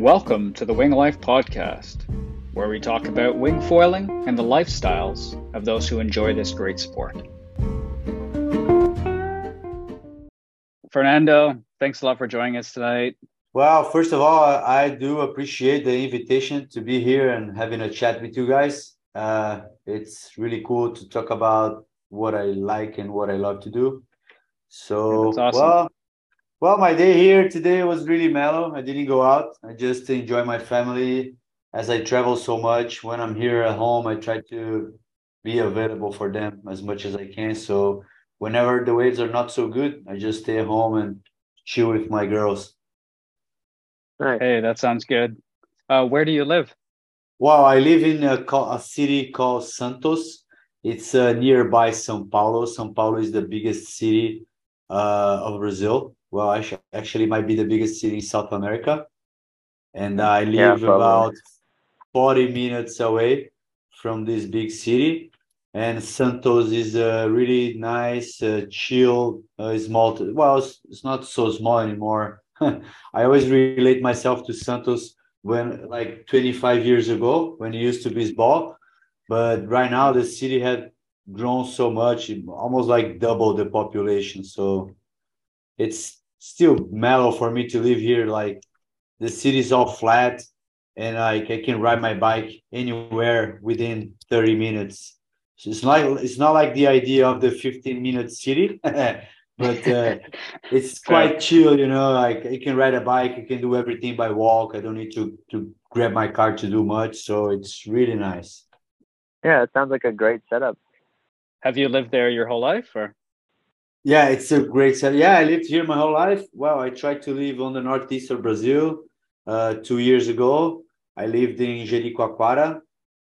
Welcome to the Wing Life Podcast, where we talk about wing foiling and the lifestyles of those who enjoy this great sport. Fernando, thanks a lot for joining us tonight. Well, first of all, I do appreciate the invitation to be here and having a chat with you guys. Uh, it's really cool to talk about what I like and what I love to do. So, awesome. well, well, my day here today was really mellow. I didn't go out. I just enjoy my family as I travel so much. When I'm here at home, I try to be available for them as much as I can. So whenever the waves are not so good, I just stay at home and chill with my girls. Right. Hey, that sounds good. Uh, where do you live? Well, I live in a, a city called Santos. It's uh, nearby São Paulo. São Paulo is the biggest city uh, of Brazil well, actually, actually might be the biggest city in South America. And I live yeah, about 40 minutes away from this big city. And Santos is a really nice, uh, chill, uh, small. Well, it's, it's not so small anymore. I always relate myself to Santos when, like, 25 years ago, when it used to be small. But right now, the city had grown so much, almost like double the population. So it's still mellow for me to live here. Like the city's all flat, and like I can ride my bike anywhere within 30 minutes. So it's not it's not like the idea of the 15 minute city, but uh, it's quite chill. You know, like I can ride a bike, I can do everything by walk. I don't need to to grab my car to do much. So it's really nice. Yeah, it sounds like a great setup. Have you lived there your whole life, or? Yeah, it's a great city. Yeah, I lived here my whole life. Well, I tried to live on the northeast of Brazil uh, two years ago. I lived in Jericoacoara,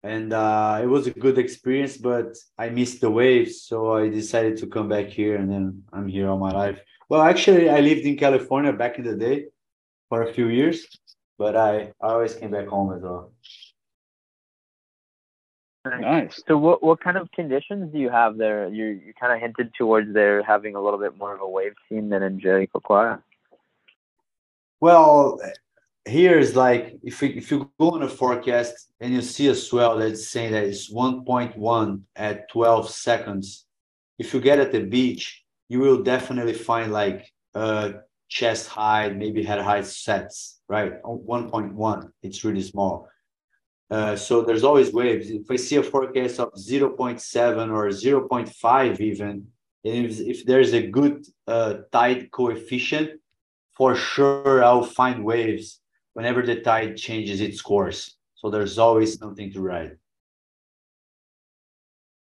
and uh, it was a good experience, but I missed the waves, so I decided to come back here, and then I'm here all my life. Well, actually, I lived in California back in the day for a few years, but I, I always came back home as well. Nice. So what what kind of conditions do you have there? You you kind of hinted towards there having a little bit more of a wave scene than in Jericoacoara. Well, here's like if you, if you go on a forecast and you see a swell that's saying that it's 1.1 at 12 seconds, if you get at the beach, you will definitely find like uh chest high, maybe head height sets, right? 1.1. It's really small uh, so there's always waves. If I see a forecast of 0.7 or 0.5 even, if, if there's a good uh, tide coefficient, for sure I'll find waves whenever the tide changes its course. So there's always something to ride.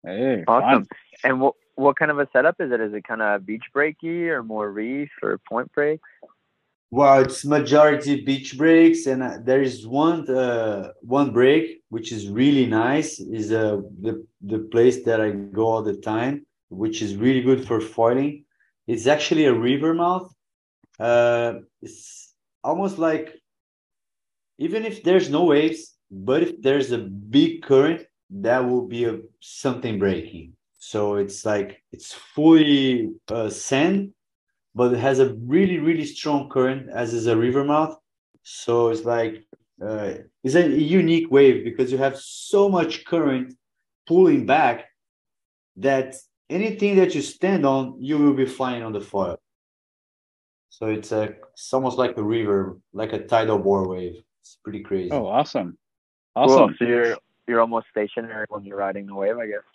Hey, awesome. Fun. And what what kind of a setup is it? Is it kind of beach breaky or more reef or point breaks? Well, it's majority beach breaks, and uh, there is one uh, one break which is really nice. Is uh, the the place that I go all the time, which is really good for foiling. It's actually a river mouth. Uh, it's almost like even if there's no waves, but if there's a big current, that will be a something breaking. So it's like it's fully uh, sand but it has a really really strong current as is a river mouth. So it's like uh, it's a unique wave because you have so much current pulling back that anything that you stand on you will be flying on the foil. So it's a it's almost like a river like a tidal bore wave. It's pretty crazy. Oh awesome. Awesome. Cool. so you're you're almost stationary when you're riding the wave i guess?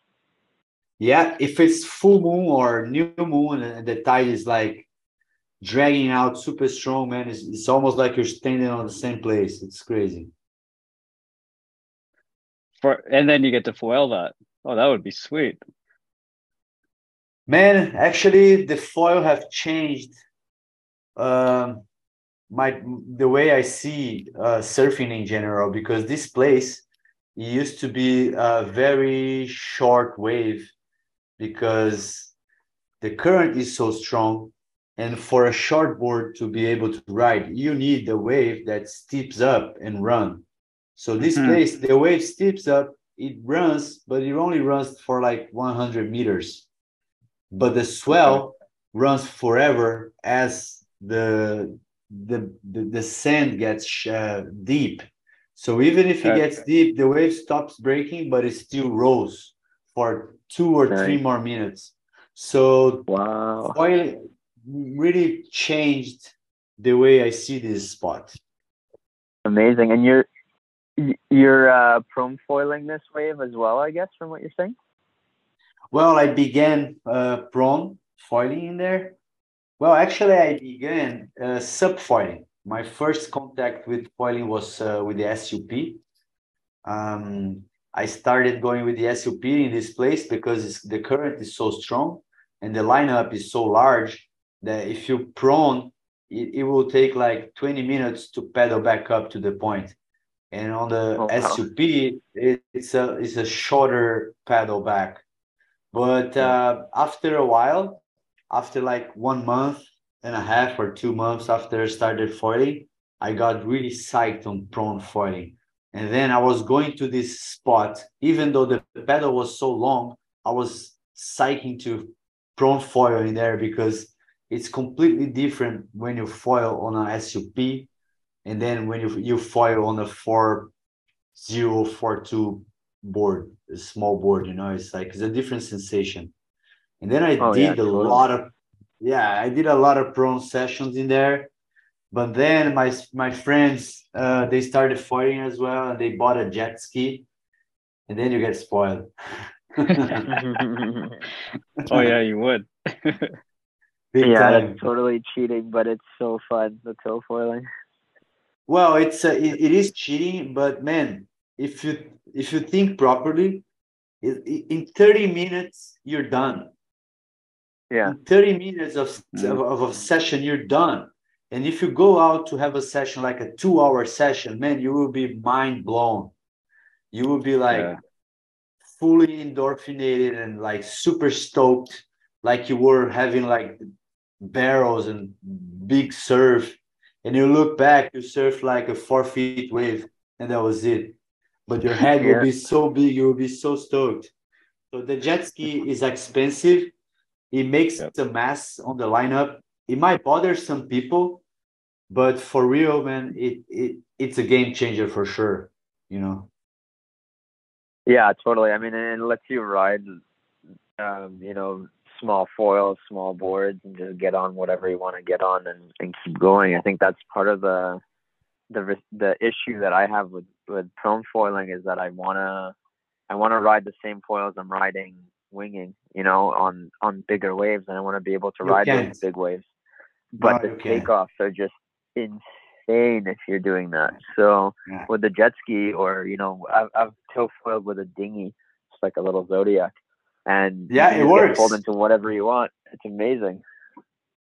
Yeah if it's full moon or new moon and the tide is like dragging out super strong, man. It's, it's almost like you're standing on the same place. It's crazy. For and then you get to foil that. Oh, that would be sweet. Man, actually, the foil have changed. Um, my the way I see uh, surfing in general because this place used to be a very short wave because the current is so strong and for a short board to be able to ride, you need a wave that steeps up and run. So this mm-hmm. place, the wave steeps up, it runs, but it only runs for like 100 meters. But the swell okay. runs forever as the the the, the sand gets uh, deep. So even if it Okay. gets deep, the wave stops breaking, but it still rolls for two or Nice. three more minutes. So Wow. foil really changed the way I see this spot. Amazing. And you're you're uh, prone foiling this wave as well, I guess, from what you're saying. Well, I began uh, prone foiling in there. Well, actually, I began uh, SUP foiling. My first contact with foiling was uh, with the SUP. Um, I started going with the SUP in this place because it's, the current is so strong and the lineup is so large that if you prone, it, it will take like 20 minutes to pedal back up to the point. And on the Oh, wow. SUP, it, it's a it's a shorter pedal back. But uh, after a while, after like one month and a half or two months after I started foiling, I got really psyched on prone foiling. And then I was going to this spot, even though the pedal was so long, I was psyching to prone foil in there because it's completely different when you foil on a SUP and then when you, you foil on a 4042 board, a small board, you know, it's like it's a different sensation. And then I Oh, yeah, did a totally. lot of yeah, I did a lot of prone sessions in there. But then my my friends uh, they started foiling as well, and they bought a jet ski, and then you get spoiled. Oh yeah, you would. Big yeah, time. totally cheating, but it's so fun. The foiling. Well, it's uh, it, it is cheating, but man, if you if you think properly, in thirty minutes you're done. Yeah. In thirty minutes of, Mm. of of a session, you're done. And if you go out to have a session like a two-hour session, man, you will be mind blown. You will be like Yeah. fully endorphinated and like super stoked, like you were having like barrels and big surf. And you look back, you surf like a four feet wave, and that was it. But your head will be so big, you will be so stoked. So the jet ski is expensive. It makes Yep. a mess on the lineup. It might bother some people, but for real, man, it, it it's a game changer for sure. You know. Yeah, totally. I mean, and it lets you ride, um, you know, small foils, small boards, and just get on whatever you want to get on and, and keep going. I think that's part of the the the issue that I have with with prone foiling is that I wanna I wanna ride the same foils I'm riding winging, you know, on on bigger waves, and I want to be able to You ride those big waves. But No, the takeoffs are just insane if you're doing that. So Yeah. with the jet ski, or you know, I've, I've toe foiled with a dinghy, it's like a little zodiac, and Yeah, it works. pulled into whatever you want. It's amazing.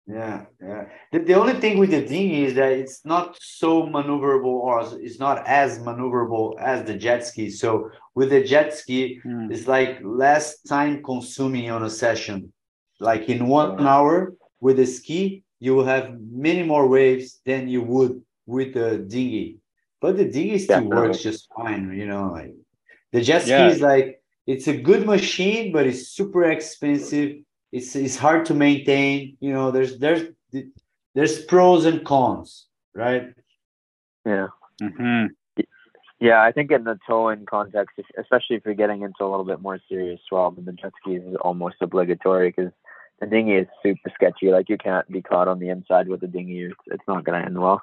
Yeah, yeah. The, the only thing with the dinghy is that it's not so maneuverable or it's not as maneuverable as the jet ski. So with the jet ski, Hmm. it's like less time consuming on a session. Like in one hour with the ski, you will have many more waves than you would with the dinghy. But the dinghy still works just fine, you know. Like the jet ski Yeah. is like it's a good machine, but it's super expensive. It's it's hard to maintain. You know, there's there's there's pros and cons, right? Yeah. hmm Yeah, I think in the towing context, especially if you're getting into a little bit more serious swell, then the jet ski is almost obligatory because the dinghy is super sketchy. Like you can't be caught on the inside with the dinghy; it's, it's not gonna end well.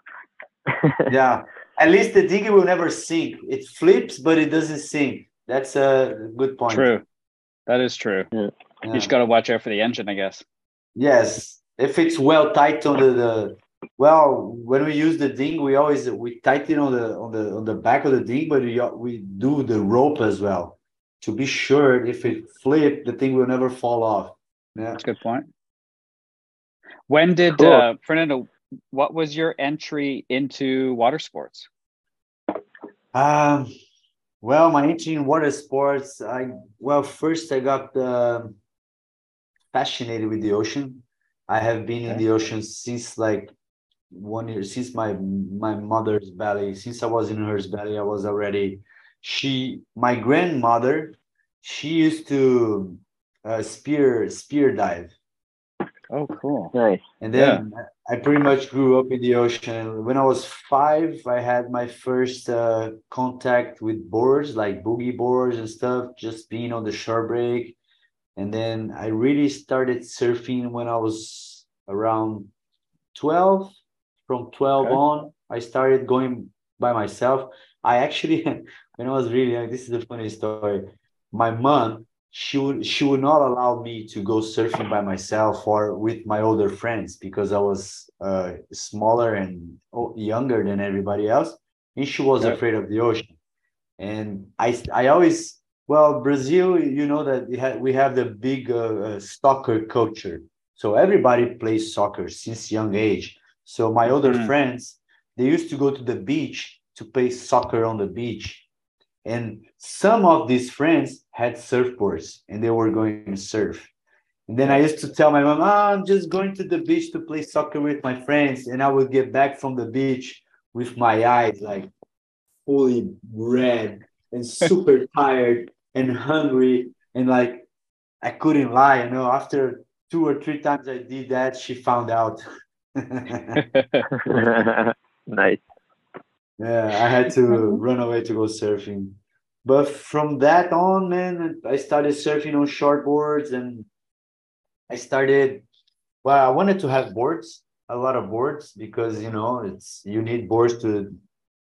Yeah. At least the dinghy will never sink. It flips, but it doesn't sink. That's a good point. True. That is true. Yeah. You just got to watch out for the engine, I guess. Yes, if it's well tight on the, the well, when we use the ding, we always we tighten on the on the on the back of the ding, but we we do the rope as well to be sure if it flip, the thing will never fall off. Yeah. That's a good point. When did Cool. uh, Fernando? What was your entry into water sports? Um, well, my entry in water sports, I well, first I got um fascinated with the ocean. I have been in the ocean since like one year, since my my mother's belly. Since I was in her belly, I was already. She, my grandmother, she used to uh, spear spear dive. Oh, cool. Nice. And then I pretty much grew up in the ocean. When I was five, I had my first uh, contact with boards, like boogie boards and stuff, just being on the shore break. And then I really started surfing when I was around 12. From 12 Okay. on, I started going by myself. I actually, when I was really young, this is a funny story. My mom, she would she would not allow me to go surfing by myself or with my older friends because I was uh, smaller and younger than everybody else, and she was Okay. afraid of the ocean. And I I always well Brazil, you know that we have, the big uh, uh, soccer culture, so everybody plays soccer since young age. So my older Mhm. friends, they used to go to the beach to play soccer on the beach. And some of these friends had surfboards and they were going to surf. And then I used to tell my mom, "Ah, I'm just going to the beach to play soccer with my friends. And I would get back from the beach with my eyes like fully red and super tired and hungry. And like I couldn't lie, you know, after two or three times I did that, she found out. nice. Yeah, I had to run away to go surfing. But from that on, man, I started surfing on shortboards and I started, well, I wanted to have boards, a lot of boards, because, you know, it's, you need boards to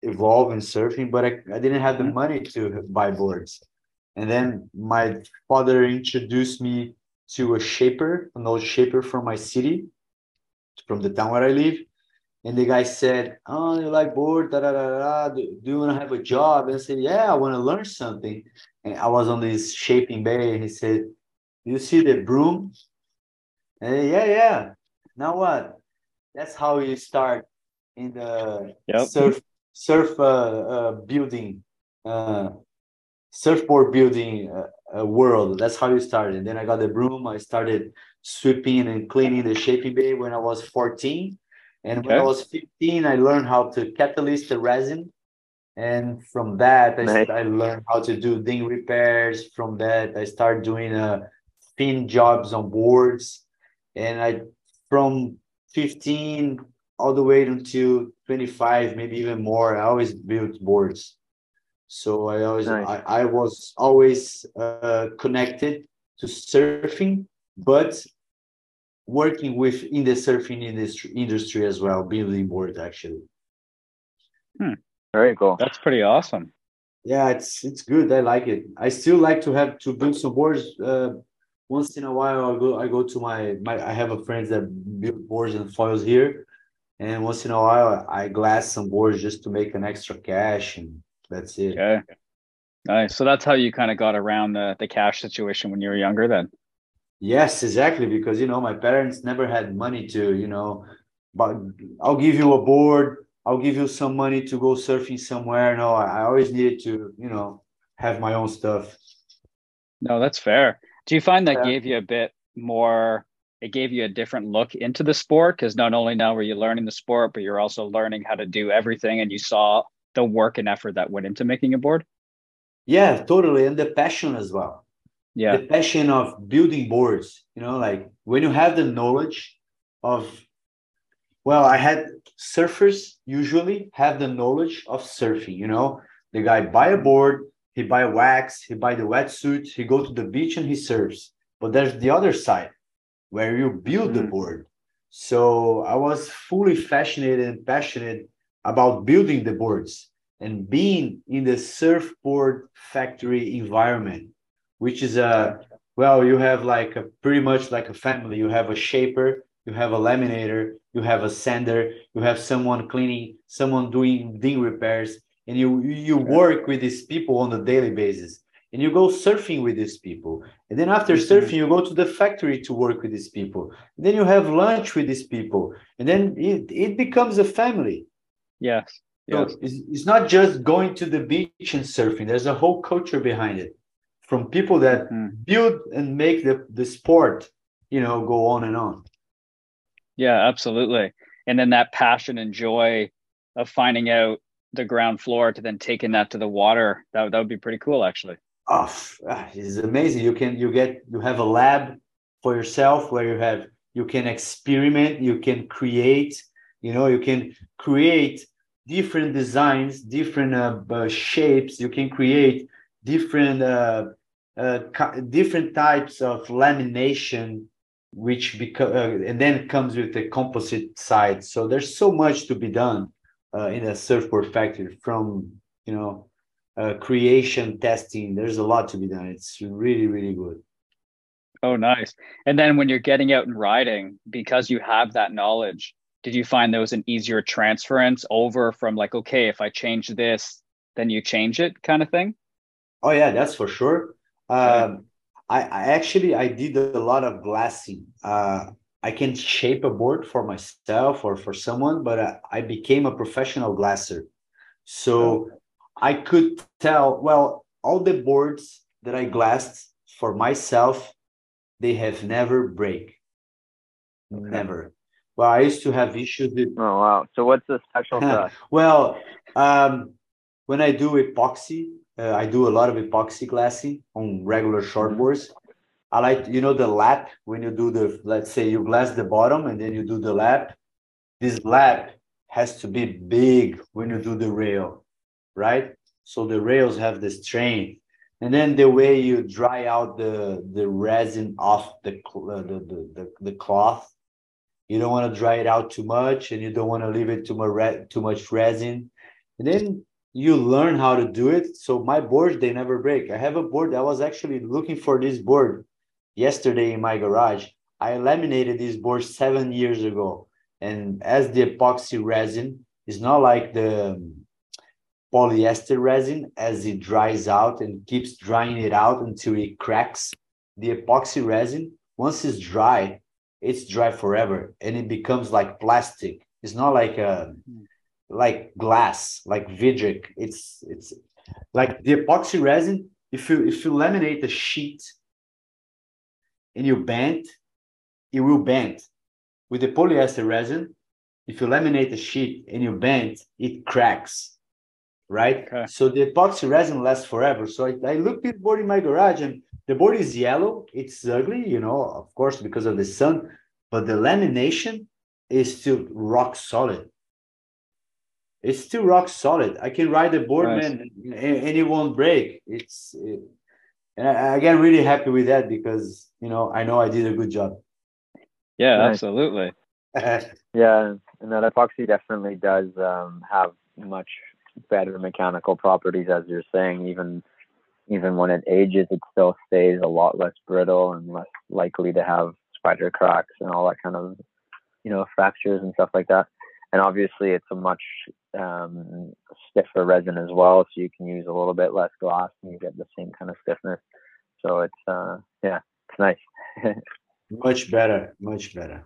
evolve in surfing, but I, I didn't have the Mhm. money to buy boards. And then my father introduced me to a shaper, an old shaper from my city, from the town where I live. And the guy said, Oh, you like board? Da, da, da, da. Do, do you want to have a job? And I said, Yeah, I want to learn something. And I was on this shaping bay. And he said, You see the broom? And said, yeah, yeah. Now what? That's how you start in the Yep. surf surf uh, uh, building, uh, surfboard building uh, uh, world. That's how you started. And then I got the broom. I started sweeping and cleaning the shaping bay when I was 14. And when I was 15, I learned how to catalyst the resin. And from that, I, Nice. I learned how to do ding repairs. From that, I started doing uh, fin jobs on boards. And I, from 15 all the way until 25, maybe even more, I always built boards. So I always, Nice. I, I was always uh, connected to surfing, but working with in the surfing industry, industry as well, building boards actually. Very cool. That's pretty awesome. Yeah, it's it's good. I like it. I still like to have to build some boards. Uh, once in a while, I go I go to my my. I have a friend that build boards and foils here, and once in a while I glass some boards just to make an extra cash, and that's it. Okay. Nice. So that's how you kind of got around the the cash situation when you were younger then. Yes, exactly. Because you know my parents never had money to you know, but I'll give you a board. I'll give you some money to go surfing somewhere. No, I, I always needed to you know have my own stuff. No, that's fair. Do you find that Yeah. gave you a bit more, it gave you a different look into the sport? Because not only now were you learning the sport, but you're also learning how to do everything and you saw the work and effort that went into making a board. Yeah, totally, and the passion as well. Yeah. the passion of building boards you know like when you have the knowledge of well i had surfers usually have the knowledge of surfing you know the guy buy a board he buy wax he buy the wetsuit he go to the beach and he surfs but there's the other side where you build the Mhm. board so i was fully fascinated and passionate about building the boards and being in the surfboard factory environment which is a well you have like a pretty much like a family you have a shaper you have a laminator you have a sander you have someone cleaning someone doing ding repairs and you you work with these people on a daily basis and you go surfing with these people and then after Mhm. surfing you go to the factory to work with these people and then you have lunch with these people and then it, it becomes a family Yes. so Yes. it's, it's not just going to the beach and surfing. There's a whole culture behind it from people that Mhm. build and make the, the sport, you know, go on and on. Yeah, absolutely. And then that passion and joy of finding out the ground floor to then taking that to the water, that, that would be pretty cool, actually. Oh, f- ah, it's amazing. You can, you get, you have a lab for yourself where you have, you can experiment, you can create, you know, you can create different designs, different uh, uh, shapes. You can create different uh, uh, different types of lamination, which because uh, and then comes with the composite side. So there's so much to be done uh, in a surfboard factory from you know creation testing. There's a lot to be done. It's really really good. Oh, nice. And then when you're getting out and riding, because you have that knowledge, did you find there was an easier transference over from like okay if i change this then you change it kind of thing oh yeah that's for sure um, I, I actually i did a lot of glassing uh, i can shape a board for myself or for someone but I, I became a professional glasser so i could tell well all the boards that i glassed for myself they have never break okay. never well, I used to have issues with. Oh wow! So what's the special stuff? well, um, when I do epoxy, uh, I do a lot of epoxy glassing on regular shortboards. Mm-hmm. I like you know the lap when you do the let's say you glass the bottom and then you do the lap. This lap has to be big when you do the rail, right? So the rails have the strength, and then the way you dry out the the resin off the uh, the, the, the, the cloth you don't want to dry it out too much and you don't want to leave it too much too much resin and then you learn how to do it. So my boards they never break. I have a board i was actually looking for this board yesterday in my garage. I laminated this board seven years ago. And as the epoxy resin is not like the polyester resin as it dries out and keeps drying it out until it cracks. The epoxy resin once it's dry it's dry forever and it becomes like plastic. It's not like a like glass like vidric it's it's like the epoxy resin if you if you laminate a sheet and you bend it will bend with the polyester resin if you laminate a sheet and you bend it cracks right okay. so the epoxy resin lasts forever so I, I looked at board in my garage and the board is yellow. It's ugly, you know, of course, because of the sun, but the lamination is still rock solid. It's still rock solid. I can ride the board, nice. man, and, and, it won't break. It's, it, and I, I, get really happy with that because you know I know I did a good job. Yeah, nice. absolutely. yeah, and that epoxy definitely does um, have much better mechanical properties, as you're saying. Even even when it ages, it still stays a lot less brittle and less likely to have spider cracks and all that kind of, you know, fractures and stuff like that. And obviously, it's a much um, stiffer resin as well, so you can use a little bit less glass and you get the same kind of stiffness. So it's uh, yeah, it's nice. much better, much better.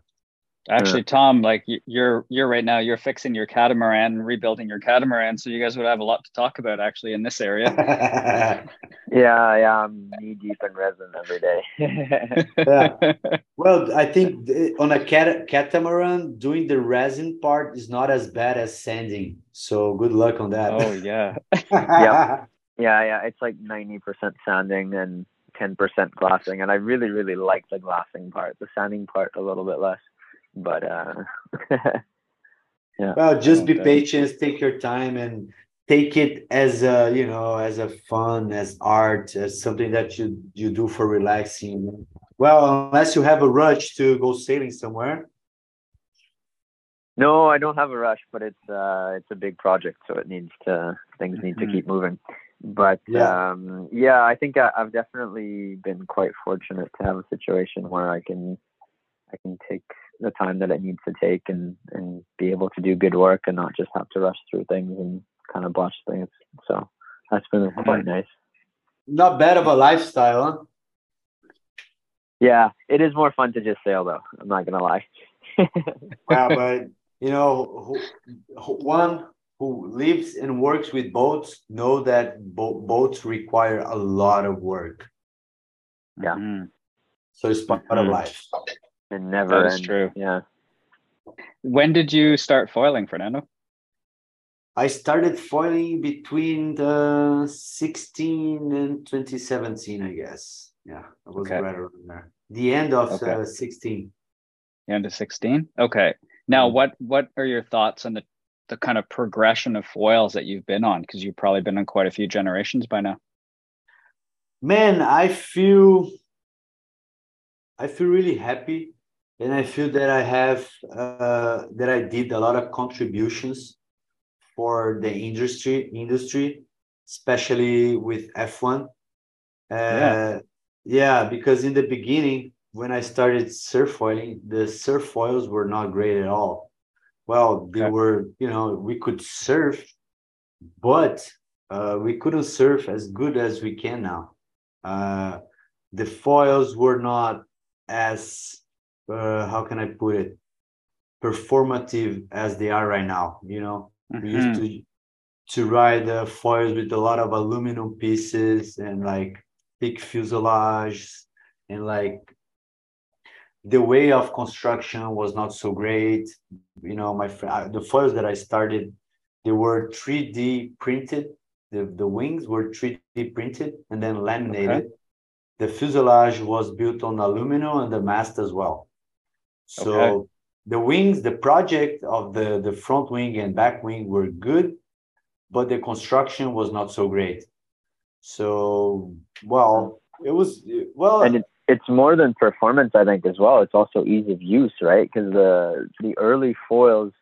Actually, Tom, like you're you're right now, you're fixing your catamaran, rebuilding your catamaran, so you guys would have a lot to talk about actually in this area. yeah, yeah, I'm knee deep in resin every day. yeah. Well, I think on a cat- catamaran, doing the resin part is not as bad as sanding. So good luck on that. Oh yeah. yeah, yeah, yeah. It's like ninety percent sanding and ten percent glassing, and I really, really like the glassing part. The sanding part a little bit less but uh yeah well just be patient take your time and take it as a you know as a fun as art as something that you you do for relaxing well unless you have a rush to go sailing somewhere no i don't have a rush but it's uh it's a big project so it needs to things need to mm-hmm. keep moving but yeah. um yeah i think I, i've definitely been quite fortunate to have a situation where i can i can take the time that it needs to take and and be able to do good work and not just have to rush through things and kind of botch things. So that's been quite nice. Not bad of a lifestyle, huh? Yeah, it is more fun to just sail though. I'm not gonna lie. yeah, but you know, who, who, one who lives and works with boats know that bo- boats require a lot of work. Yeah. Mm. So it's part mm-hmm. of life and never that is true. Yeah. When did you start foiling, Fernando? I started foiling between the 16 and 2017, I guess. Yeah, I was okay. right around there. The end of okay. uh, 16. Down to 16. Okay. Now, Mm. what what are your thoughts on the the kind of progression of foils that you've been on? Because you've probably been on quite a few generations by now. Man, I feel I feel really happy, and I feel that I have uh, that I did a lot of contributions for the industry industry, especially with F-ONE. Uh, Yeah. yeah, because in the beginning, when I started surfoiling, the surf surfoils were not great at all. Well, they Okay. were, you know, we could surf, but uh, we couldn't surf as good as we can now. Uh, the foils were not as, uh, how can I put it, performative as they are right now. You know, we used Mhm. to to ride the foils with a lot of aluminum pieces and like thick fuselage and like the way of construction was not so great. You know my fr- the foils that i started they were 3d printed. The, the wings were 3d printed and then laminated. The fuselage was built on aluminum and the mast as well so Okay. the wings the project of the the front wing and back wing were good but the construction was not so great. So well it was well and it, it's more than performance i think as well. It's also ease of use right? Because the the early foils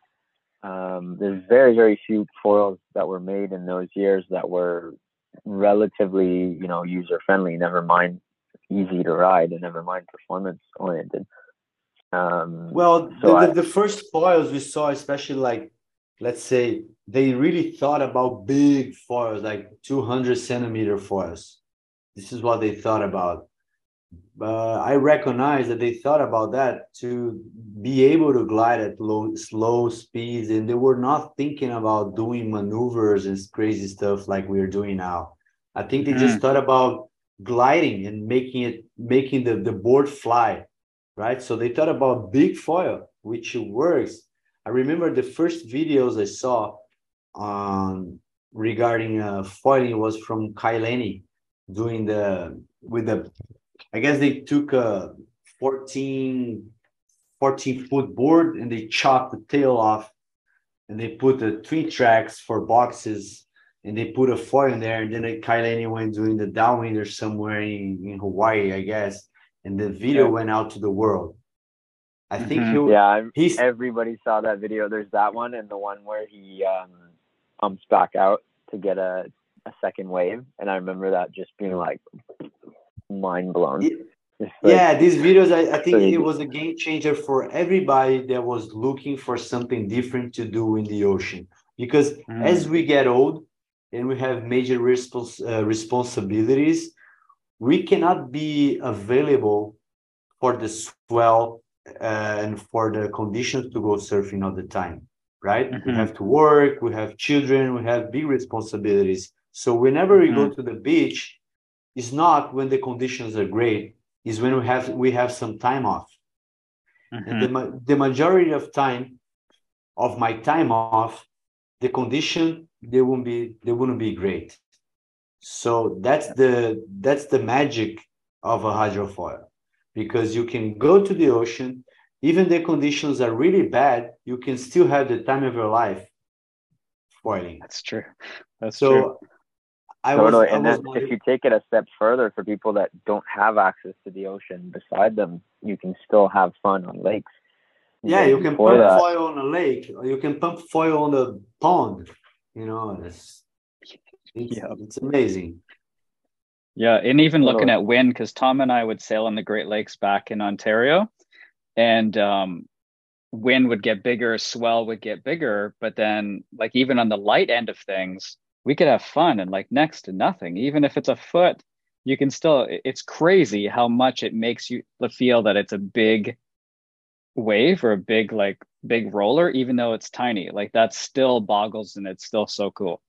um, there's very very few foils that were made in those years that were relatively you know user friendly never mind easy to ride and never mind performance oriented um, Well, So the, I- the, first foils we saw, especially like, let's say, they really thought about big foils, like 200 centimeter foils. This is what they thought about. Uh, I recognize that they thought about that to be able to glide at low, slow speeds, and they were not thinking about doing maneuvers and crazy stuff like we're doing now. I think they just thought about gliding and making it, making the, the board fly right? So they thought about big foil, which works. I remember the first videos I saw on regarding uh, foiling was from Kai Lenny doing the with the I guess they took a 14 14 foot board and they chopped the tail off and they put the twin tracks for boxes and they put a foil in there and then Kai Lenny went doing the downwinder somewhere in, in Hawaii, I guess and the video Yeah. went out to the world. I think Mhm. he yeah I'm, he's everybody saw that video there's that one and the one where he um, pumps back out to get a, a second wave and i remember that just being like mind blown Ye- Just like- yeah, these videos I, I think So it was a game changer for everybody that was looking for something different to do in the ocean. Because Mm. as we get old and we have major respons- uh, responsibilities, we cannot be available for the swell uh, and for the conditions to go surfing all the time, right? We Mhm. have to work, we have children, we have big responsibilities. So whenever we go to the beach, it's not when the conditions are great, is when we have we have some time off. And Mhm. the, the majority of time of my time off, the condition they won't be they wouldn't be great. So that's the that's the magic of a hydrofoil because you can go to the ocean, even the conditions are really bad, you can still have the time of your life foiling. That's true. That's So true. I was, totally. I And was then if you take it a step further for people that don't have access to the ocean beside them, you can still have fun on lakes. yeah, you can Before pump that- foil on a lake, or you can pump foil on a pond. You know, it's it's, Yeah. it's amazing. Yeah, and even looking at wind, because Tom and I would sail on the Great Lakes back in Ontario, and um, wind would get bigger, swell would get bigger, but then like even on the light end of things, we could have fun and like next to nothing. Even if it's a foot, you can still. It's crazy how much it makes you feel that it's a big wave or a big like big roller, even though it's tiny. Like that still boggles and it's still so cool.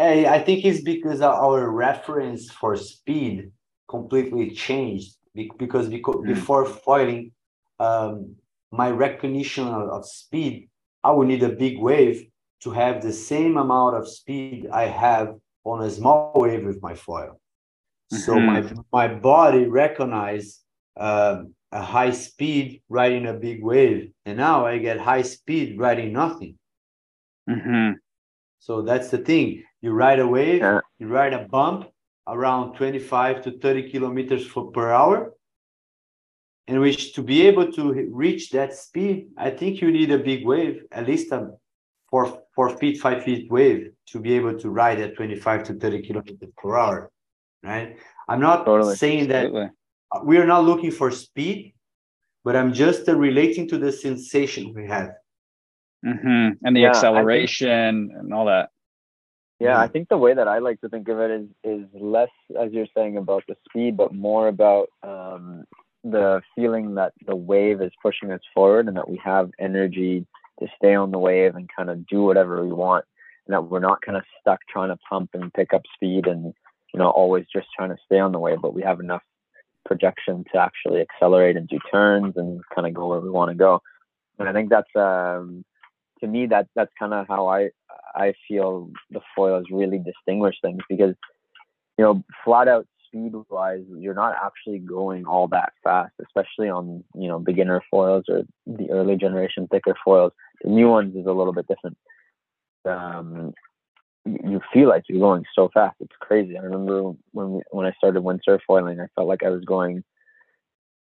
Hey, I think it's because our reference for speed completely changed Be- because Mm. before foiling, um, my recognition of, speed, I would need a big wave to have the same amount of speed I have on a small wave with my foil. So Mhm. my my body recognized um, a high speed riding a big wave, and now I get high speed riding nothing. Mm-hmm. So that's the thing. You ride a wave, Yeah. you ride a bump around 25 to 30 kilometers for, per hour. And which to be able to reach that speed, I think you need a big wave, at least a four, four feet, five feet wave to be able to ride at 25 to 30 kilometers per hour. Right. I'm not Totally. saying that Absolutely. we are not looking for speed, but I'm just uh, relating to the sensation we have. Mm-hmm. And the Yeah, I think- acceleration and all that. Yeah. I think the way that I like to think of it is is less as you're saying about the speed, but more about um, the feeling that the wave is pushing us forward and that we have energy to stay on the wave and kind of do whatever we want, and that we're not kind of stuck trying to pump and pick up speed and you know always just trying to stay on the wave, but we have enough projection to actually accelerate and do turns and kind of go where we want to go. And I think that's um, to me that that's kind of how I I feel the foils really distinguish things because you know flat out speed wise you're not actually going all that fast especially on you know beginner foils or the early generation thicker foils. The new ones is a little bit different. Um you feel like you're going so fast. It's crazy. I remember when we, when i started windsurf foiling i felt like i was going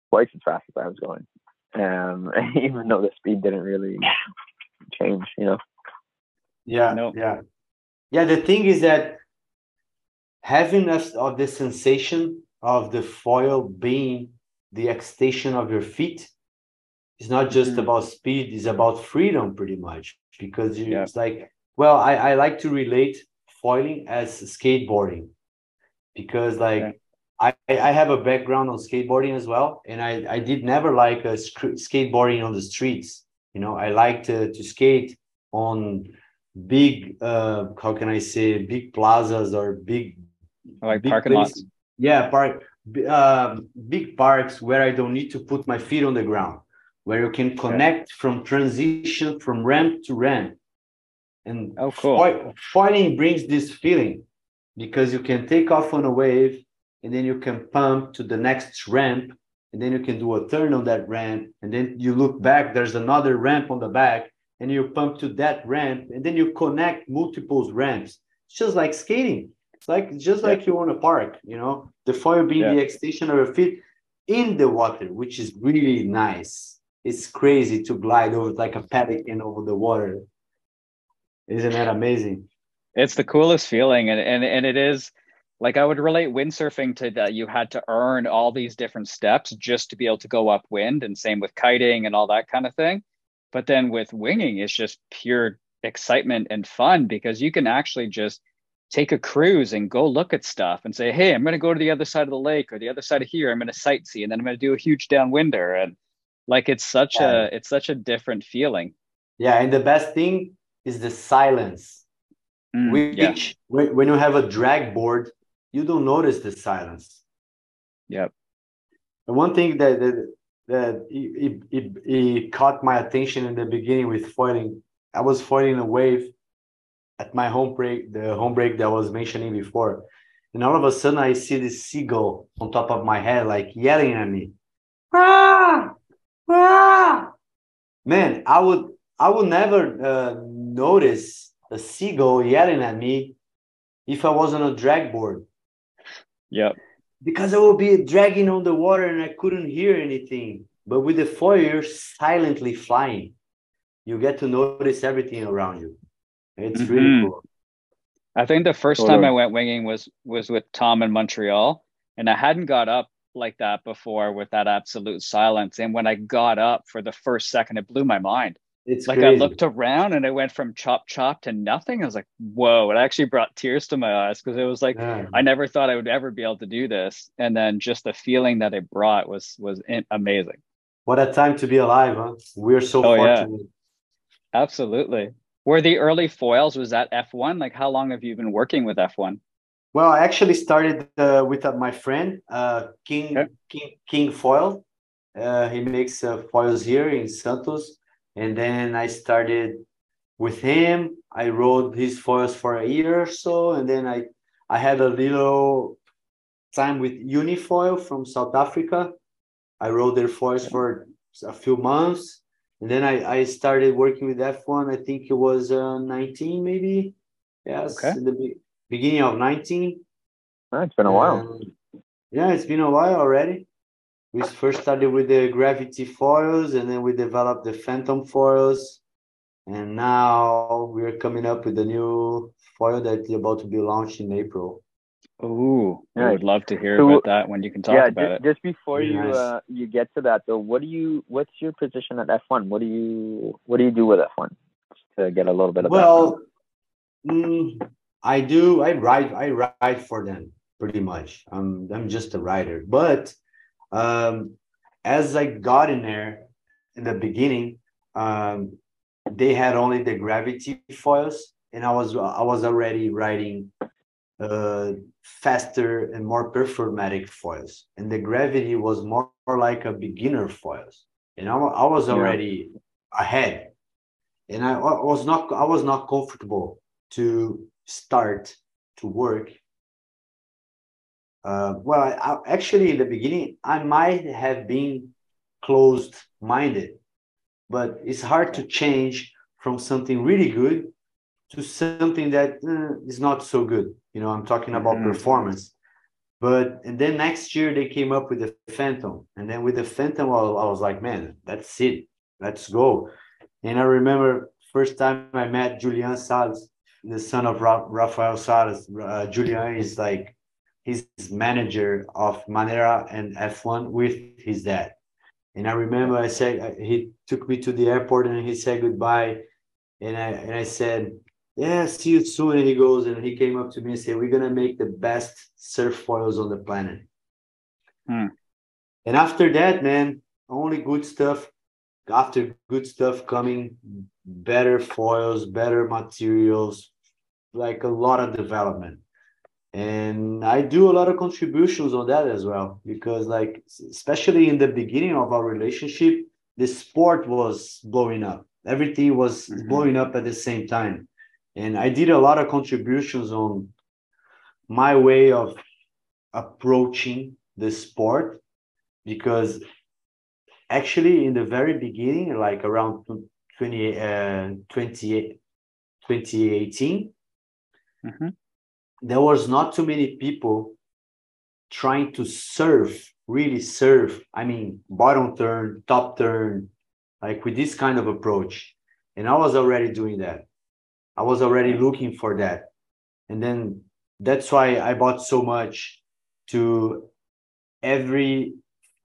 twice as fast as i was going. Um even though the speed didn't really change you know Yeah, No. yeah, yeah. The thing is that having us of the sensation of the foil being the extension of your feet is not just Mhm. about speed; it's about freedom, pretty much. Because you, Yeah. it's like, well, I, I like to relate foiling as skateboarding, because like Okay. I I have a background on skateboarding as well, and I I did never like a sc- skateboarding on the streets. You know, I like to to skate on big uh how can i say big plazas or big Like big parking places. lots. yeah park um big parks where i don't need to put my feet on the ground where you can connect from transition from ramp to ramp and Oh, cool. foil- foiling brings this feeling because you can take off on a wave and then you can pump to the next ramp and then you can do a turn on that ramp and then you look back there's another ramp on the back and you pump to that ramp and then you connect multiple ramps. It's just like skating. It's like just Yeah. like you on a park you know? The foil being Yeah. the extension of your feet in the water which is really nice. It's crazy to glide over like a pelican over the water. Isn't that amazing? It's the coolest feeling, and and and it is like I would relate windsurfing to that. You had to earn all these different steps just to be able to go upwind, and same with kiting and all that kind of thing. But then with winging, it's just pure excitement and fun because you can actually just take a cruise and go look at stuff and say, "Hey, I'm going to go to the other side of the lake or the other side of here. I'm going to sightsee, and then I'm going to do a huge downwinder." And like it's such Yeah. a it's such a different feeling. yeah and the best thing is the silence Mm, which yeah. when, when you have a drag board you don't notice the silence Yep. The one thing that that, that it, it, it, it caught my attention in the beginning with foiling, I was foiling a wave at my home break, the home break that I was mentioning before. And all of a sudden I see this seagull on top of my head, like yelling at me. Ah! Ah! Man, I would I would never uh, notice a seagull yelling at me if I was on a drag board Yep. because I will be dragging on the water and I couldn't hear anything. But with the foil, you're silently flying. You get to notice everything around you. It's really Mhm. cool. I think the first time I went winging was was with Tom in Montreal, and I hadn't got up like that before with that absolute silence. And when I got up for the first second, it blew my mind. It's Like crazy. I looked around and I went from chop chop to nothing. I was like, whoa! It actually brought tears to my eyes because it was like Yeah. I never thought I would ever be able to do this. And then just the feeling that it brought was was amazing. What a time to be alive, huh? We're so Oh, yeah. fortunate. Absolutely. Were the early foils was that F-ONE? Like how long have you been working with F-ONE? Well, I actually started uh, with uh, my friend uh, King Okay. King King Foil. Uh, he makes uh, foils here in Santos, and then I started with him. I rode his foils for a year or so, and then I I had a little time with Unifoil from South Africa, I rode their foils for a few months, and then I, I started working with F-ONE. I think it was uh, 19, maybe. Yes, okay. the be- beginning of 19. Oh, it's been a while. yeah, it's been a while already. We first started with the gravity foils, and then we developed the phantom foils, and now we're coming up with a new foil that's about to be launched in April. Oh, I would love to hear so, about that when you can talk yeah, about just, it. Just before you uh, you get to that though, what do you what's your position at F-ONE? What do you what do you do with F-ONE? To get a little bit of well, mm, I do I ride I ride for them pretty much. I'm I'm just a rider, but um, as I got in there in the beginning, um, they had only the gravity foils, and I was I was already riding uh, faster and more performatic foils. And the gravity was more, more like a beginner foils. And I, I was already yeah. ahead. And I, I was not I was not comfortable to start to work. Uh, well, I, actually, in the beginning, I might have been closed minded, but it's hard to change from something really good to something that uh, is not so good. You know, I'm talking about mm-hmm. performance. But and then next year they came up with the Phantom, and then with the Phantom, I, I was like, man, that's it, let's go. And I remember first time I met Julien Salles, the son of Ra- Raphael Salles. Uh, Julian is like his manager of Manera and F-ONE with his dad. And I remember I said he took me to the airport and he said goodbye, and I and I said yeah, see you soon. And he goes and he came up to me and said, We're gonna make the best surf foils on the planet. Hmm. And after that, man, only good stuff. After good stuff coming, better foils, better materials, like a lot of development. And I do a lot of contributions on that as well, because like especially in the beginning of our relationship, the sport was blowing up. Everything was mm-hmm. blowing up at the same time and I did a lot of contributions on my way of approaching the sport because actually in the very beginning, like around 20, uh, 20, 2018, mm-hmm. There was not too many people trying to surf, really surf. I mean, bottom turn, top turn, like with this kind of approach. And I was already doing that. I was already looking for that. And then that's why I bought so much to every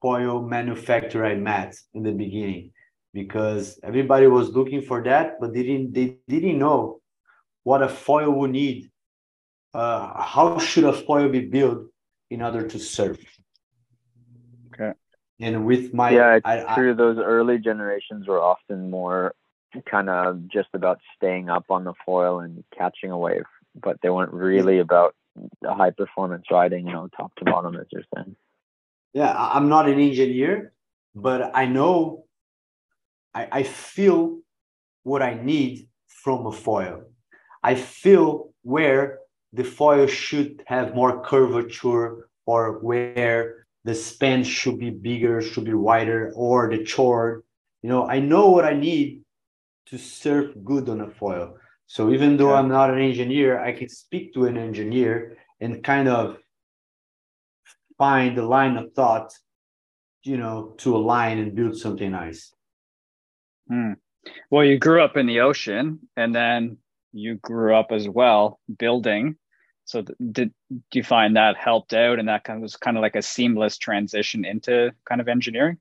foil manufacturer I met in the beginning because everybody was looking for that, but they didn't they didn't know what a foil would need. Uh, how should a foil be built in order to surf? Okay. And with my yeah, it's I, true. I, those early generations were often more kind of just about staying up on the foil and catching a wave, but they weren't really about the high performance riding, you know, top to bottom, as you're saying. Yeah, I'm not an engineer, but I know, I, I feel what I need from a foil. I feel where the foil should have more curvature or where the span should be bigger, should be wider, or the chord. You know, I know what I need to surf good on a foil. So even though I'm not an engineer, I can speak to an engineer and kind of find the line of thought, you know, to align and build something nice. Hmm. Well, you grew up in the ocean and then you grew up as well building. So th- did do you find that helped out and that kind of was kind of like a seamless transition into kind of engineering?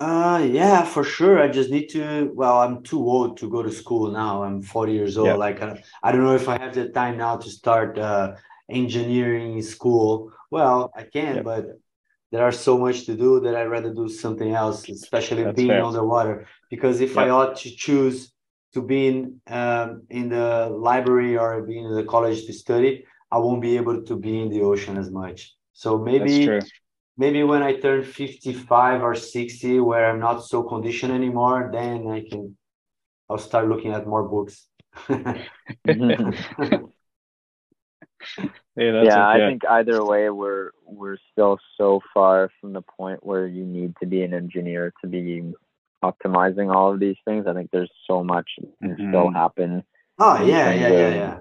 Uh, yeah, for sure. I just need to. Well, I'm too old to go to school now. I'm 40 years old. Like, I, I don't know if I have the time now to start uh, engineering school. Well, I can, but there are so much to do that I'd rather do something else, especially That's being fair. on the water. Because if I ought to choose to be in um, in the library or being in the college to study, I won't be able to be in the ocean as much. So maybe maybe when I turn 55 or 60, where I'm not so conditioned anymore, then I can, I'll start looking at more books. Hey, yeah, I think either way, we're we're still so far from the point where you need to be an engineer to be optimizing all of these things. I think there's so much that can still happen Oh in yeah, terms yeah, yeah, yeah.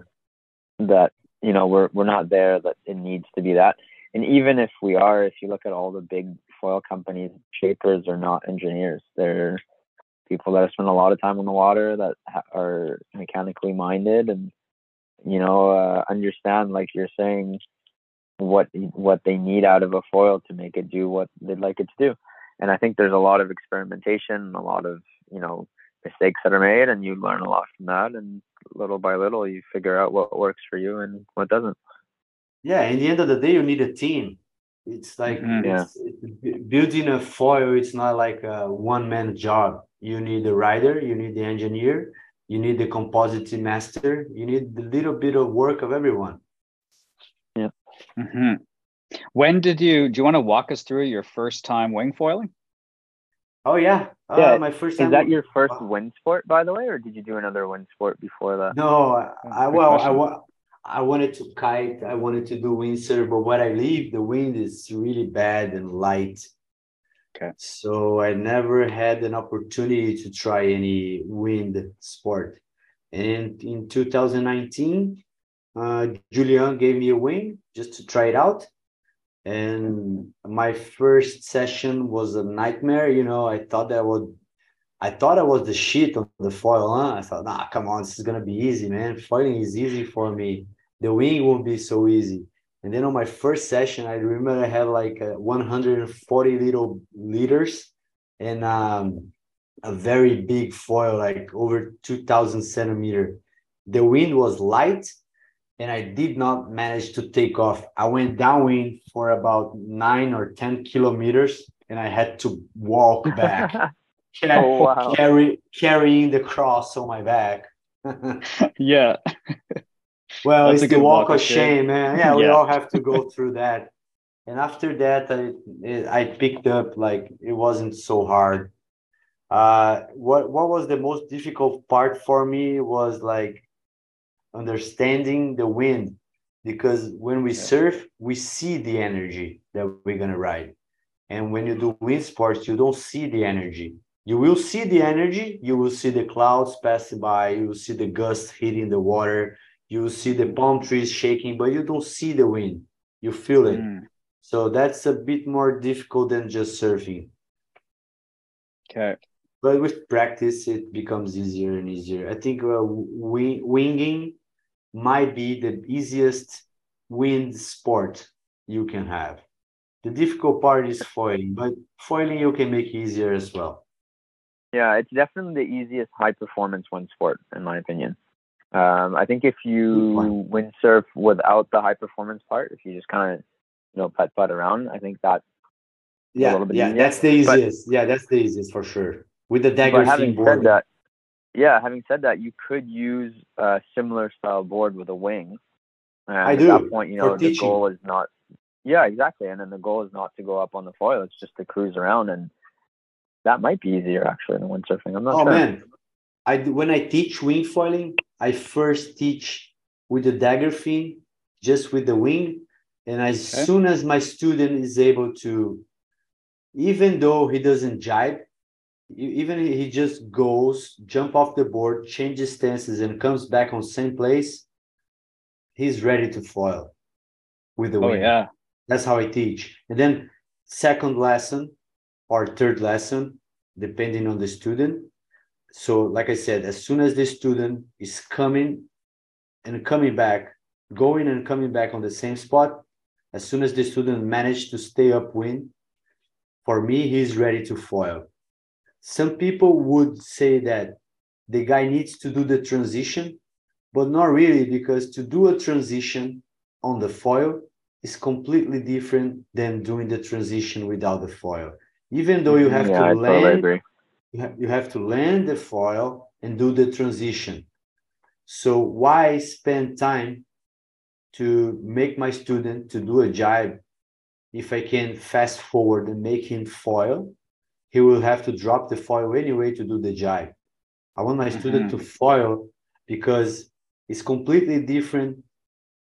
that you know we're we're not there that it needs to be that. And even if we are if you look at all the big foil companies shapers are not engineers. They're people that have spent a lot of time on the water that ha- are mechanically minded and you know uh, understand like you're saying what what they need out of a foil to make it do what they'd like it to do. And i think there's a lot of experimentation a lot of you know mistakes that are made and you learn a lot from that. And little by little you figure out what works for you and what doesn't Yeah, in the end of the day, you need a team. It's like Mhm. it's, it's building a foil. It's not like a one man job. You need the rider, you need the engineer, you need the composite master, you need the little bit of work of everyone. hmm When did you? Do you want to walk us through your first time wing foiling? Oh yeah, uh, Yeah, my first is that your first wind sport by the way or did you do another wind sport before that No, I, I well, I wa- I wanted to kite. I wanted to do windsurf, but when I leave, the wind is really bad and light. Okay. So I never had an opportunity to try any wind sport. And in 2019, uh, Julian gave me a wing just to try it out. And my first session was a nightmare. You know, I thought that I would I thought I was the shit on the foil, huh? I thought, nah, come on, this is gonna be easy, man. Foiling is easy for me. The wing won't be so easy. And then on my first session, I remember I had like uh 140 little liters and um, a very big foil, like over 2,000 centimeter. The wind was light, and I did not manage to take off. I went downwind for about nine or 10 kilometers, and I had to walk back Oh, wow. carry carrying the cross on my back. Yeah. well, That's a it's the good walk walk of shame. shame, man. Yeah, we all have to go through that. And after that, I I picked up like it wasn't so hard. Uh, what what was the most difficult part for me was like understanding the wind, because when we Yeah. surf, we see the energy that we're gonna ride, and when you do wind sports, you don't see the energy. You will see the energy. You will see the clouds passing by. You will see the gusts hitting the water. You will see the palm trees shaking, but you don't see the wind. You feel it. Mm, So that's a bit more difficult than just surfing. okay. But with practice, it becomes easier and easier. I think uh, wi- winging might be the easiest wind sport you can have. The difficult part is foiling, but foiling you can make easier as well. Yeah, it's definitely the easiest high performance wind sport, in my opinion. Um, I think if you windsurf without the high performance part, if you just kind of, you know, putt putt around, I think that. a Yeah, little bit yeah, easier, that's the but- easiest. yeah, that's the easiest for sure. With the dagger but having board. said that, yeah, having said that, you could use a similar style board with a wing. And I at do, that point, you for know, the teaching. goal is not. Yeah, exactly, and then the goal is not to go up on the foil; it's just to cruise around, and that might be easier actually than windsurfing. I'm not Oh sure. man, I when I teach wing foiling, I first teach with the dagger fin, just with the wing, and as Okay. soon as my student is able to, even though he doesn't jibe, even he just goes, jump off the board, changes stances, and comes back on same place, he's ready to foil with the Oh wing. yeah. That's how I teach. And then second lesson or third lesson, depending on the student. So, like I said, as soon as the student is coming and coming back, going and coming back on the same spot, as soon as the student managed to stay upwind, for me, he's ready to foil. Some people would say that the guy needs to do the transition, but not really, because to do a transition on the foil is completely different than doing the transition without the foil. Even though you have yeah, to I land, totally agree. you have, you have to land the foil and do the transition. So why spend time to make my student to do a jibe if I can fast forward and make him foil? He will have to drop the foil anyway to do the jibe. I want my student to foil because it's completely different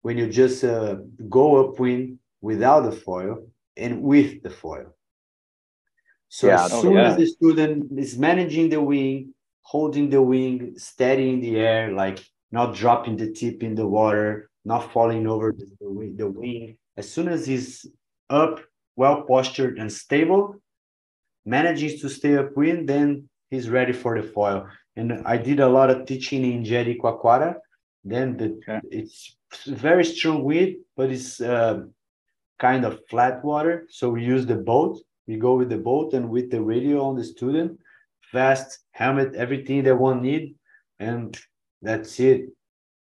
when you just uh, go upwind without the foil and with the foil. So Yeah, as oh, soon yeah. as the student is managing the wing, holding the wing steady in the air, like not dropping the tip in the water, not falling over the, the wing, as soon as he's up, well postured and stable, manages to stay upwind, then he's ready for the foil. And I did a lot of teaching in Jericoacoara. Then the, Okay. it's very strong wind, but it's uh, kind of flat water. So we use the boat. We go with the boat and with the radio on the student, vest, helmet, everything that one need, and that's it.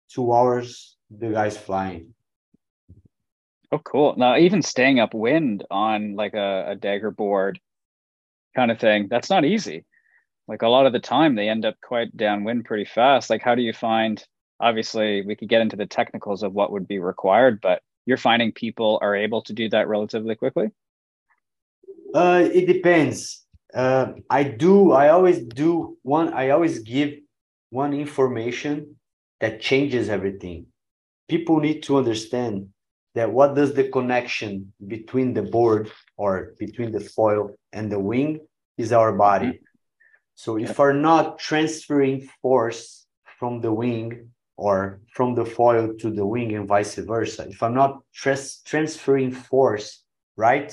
Two hours, the guy's flying. Oh, cool. Now, even staying upwind on like a, a dagger board kind of thing, that's not easy. Like a lot of the time, they end up quite downwind pretty fast. Like, how do you find? Obviously, we could get into the technicals of what would be required, but you're finding people are able to do that relatively quickly. Uh, it depends. Uh, I do. I always do one. I always give one information that changes everything. People need to understand that what does the connection between the board or between the foil and the wing is our body. Mm-hmm. So if we're not transferring force from the wing or from the foil to the wing and vice versa, if I'm not trans- transferring force, right?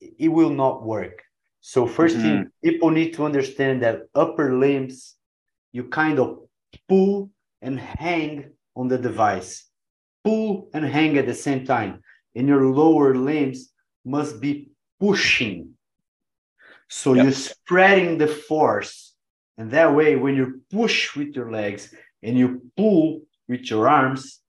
it will not work. So 1st mm-hmm. thing, people need to understand that upper limbs, you kind of pull and hang on the device, pull and hang at the same time, and your lower limbs must be pushing. So Yep. you're spreading the force, and that way, when you push with your legs and you pull with your arms,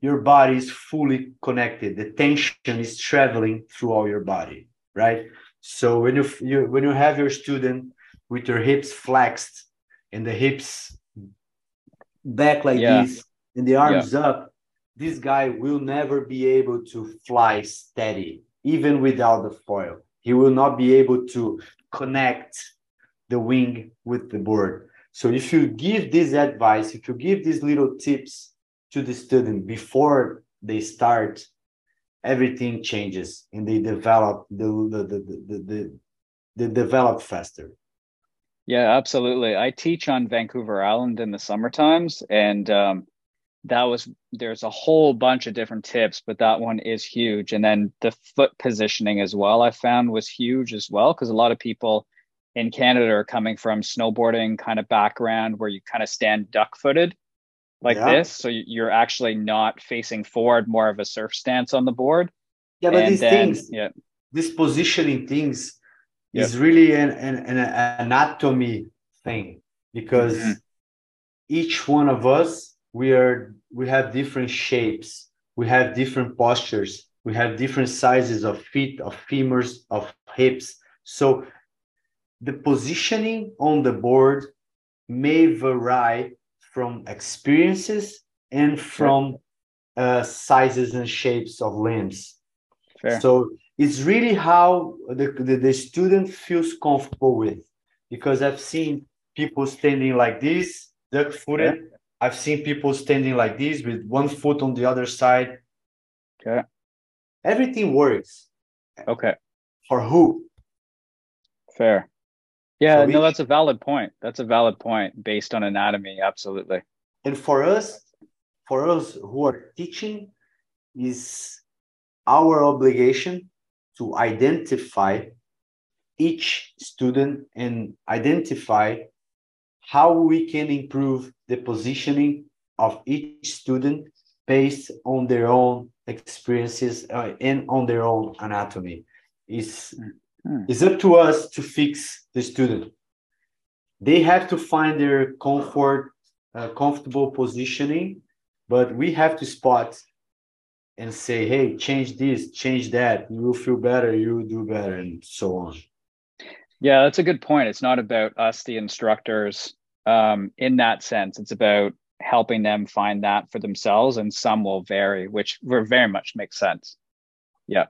your body is fully connected. The tension is traveling through all your body, right? So when you, you when you have your student with your hips flexed and the hips back like Yeah. this and the arms up, this guy will never be able to fly steady, even without the foil. He will not be able to connect the wing with the board. So if you give this advice, if you give these little tips to the student before they start, everything changes and they develop the the the the, the, the develop faster. Yeah, absolutely. I teach on Vancouver Island in the summer times, and um, that was there's a whole bunch of different tips, but that one is huge. And then the foot positioning as well, I found was huge as well because a lot of people in Canada are coming from snowboarding kind of background where you kind of stand duck footed like Yeah. this, so you- you're actually not facing forward, more of a surf stance on the board. Yeah, but and these then, things, yeah, this positioning things Yep. is really an, an, an anatomy thing because Mhm. each one of us we are we have different shapes we have different postures we have different sizes of feet of femurs of hips so the positioning on the board may vary from experiences and from uh, sizes and shapes of limbs fair. so it's really how the, the, the student feels comfortable with. Because I've seen people standing like this, duck footed. I've seen people standing like this with one foot on the other side. Okay. Everything works. Okay. For who? Fair. Yeah, So no, each- that's a valid point. That's a valid point based on anatomy. Absolutely. And for us, for us who are teaching, is our obligation to identify each student and identify how we can improve the positioning of each student based on their own experiences uh, and on their own anatomy. It's, Hmm. it's up to us to fix the student. They have to find their comfort, uh, comfortable positioning, but we have to spot and say, hey, change this, change that. You will feel better, you will do better, and so on. Yeah, that's a good point. It's not about us, the instructors, um, in that sense. It's about helping them find that for themselves, and some will vary, which ver- very much makes sense. Yeah.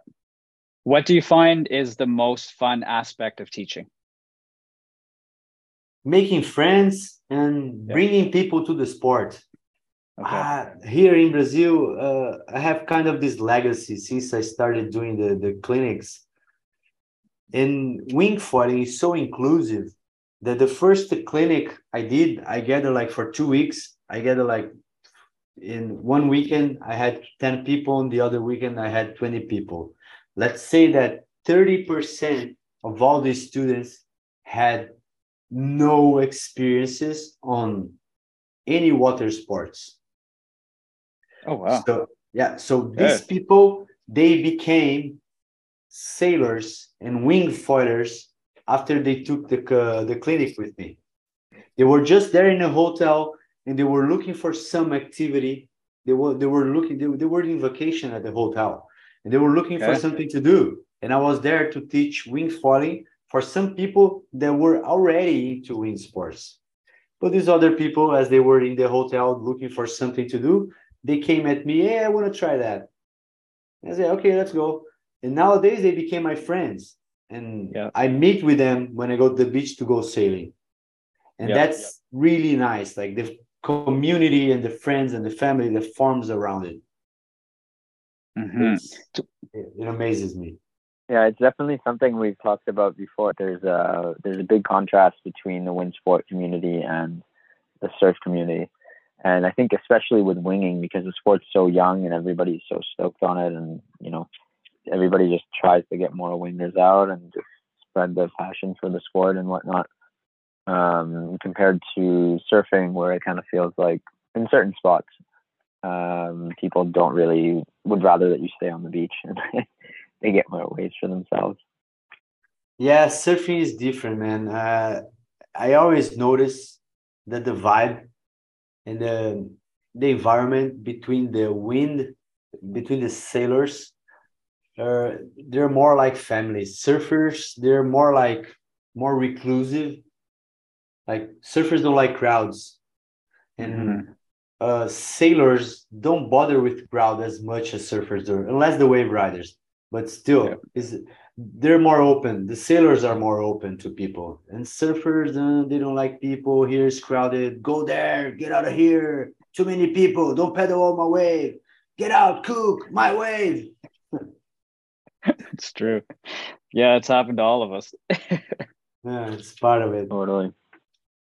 What do you find is the most fun aspect of teaching? Making friends and Yeah. bringing people to the sport. Okay. Uh, here in Brazil, uh, I have kind of this legacy since I started doing the, the clinics. And wing foiling is so inclusive that the first clinic I did, I gathered like for two weeks. I gathered like in one weekend, I had 10 people. and the other weekend, I had 20 people. Let's say that 30% of all these students had no experiences on any water sports Oh wow! So yeah, so these people they became sailors and wing foilers after they took the uh, the clinic with me. They were just there in a hotel and they were looking for some activity. They were they were looking they, they were in vacation at the hotel and they were looking okay. for something to do. And I was there to teach wing foiling for some people that were already into wing sports. But these other people, as they were in the hotel looking for something to do, they came at me, hey, I want to try that. And I said, okay, let's go. And nowadays they became my friends. And yeah. I meet with them when I go to the beach to go sailing. And yeah, that's yeah. really nice. Like the community and the friends and the family that forms around it. Mm-hmm. It amazes me. Yeah, it's definitely something we've talked about before. There's a there's a big contrast between the wind sport community and the surf community. And I think especially with winging because the sport's so young and everybody's so stoked on it, and you know, everybody just tries to get more wingers out and just spread the passion for the sport and whatnot. Um, compared to surfing, where it kind of feels like in certain spots, um, people don't really would rather that you stay on the beach and they get more waves for themselves. Yeah, surfing is different, man. Uh, I always notice that the vibe and the the environment between the wind between the sailors uh, they're more like families surfers. They're more like more reclusive. Like surfers don't like crowds. And mm-hmm. uh, sailors don't bother with crowd as much as surfers do unless the wave riders. But still yeah. is they're more open. The sailors are more open to people. And surfers uh, they don't like people. Here is crowded. Go there. Get out of here. Too many people. Don't pedal on my wave. Get out cook my wave it's true yeah it's happened to all of us yeah it's part of it totally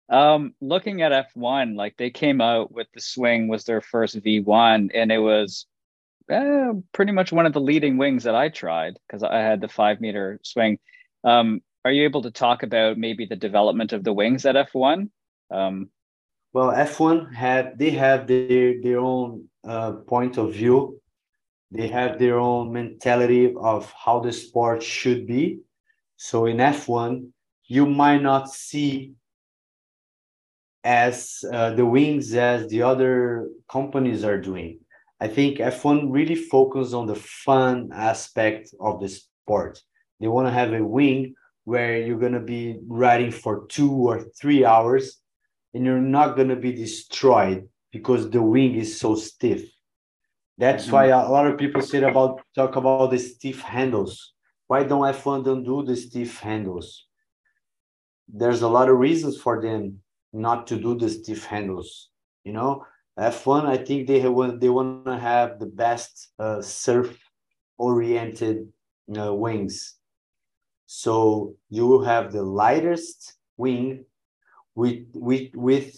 um looking at F-ONE like they came out with the swing was their first v1 and it was uh, pretty much one of the leading wings that I tried because I had the five meter swing. Um, are you able to talk about maybe the development of the wings at F-ONE? Um, well, F-ONE had they have their their own uh, point of view. They have their own mentality of how the sport should be. So in F-ONE, you might not see as uh, the wings as the other companies are doing I think F-ONE really focus on the fun aspect of the sport. They want to have a wing where you're going to be riding for two or three hours and you're not going to be destroyed because the wing is so stiff. That's mm-hmm. why a lot of people say about talk about the stiff handles. Why don't F-ONE don't do the stiff handles? There's a lot of reasons for them not to do the stiff handles. You know, F-ONE, I think they have, they want to have the best uh, surf oriented uh, wings. So you will have the lightest wing with with with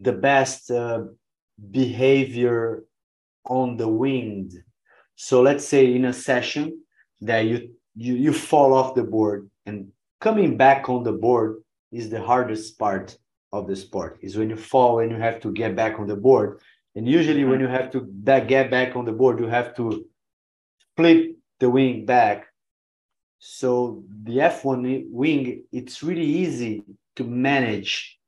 the best uh, behavior on the wind. So let's say in a session that you you you fall off the board and coming back on the board is the hardest part of the sport is when you fall and you have to get back on the board. And usually when you have to that get back on the board you have to flip the wing back. So the F-ONE wing it's really easy to manage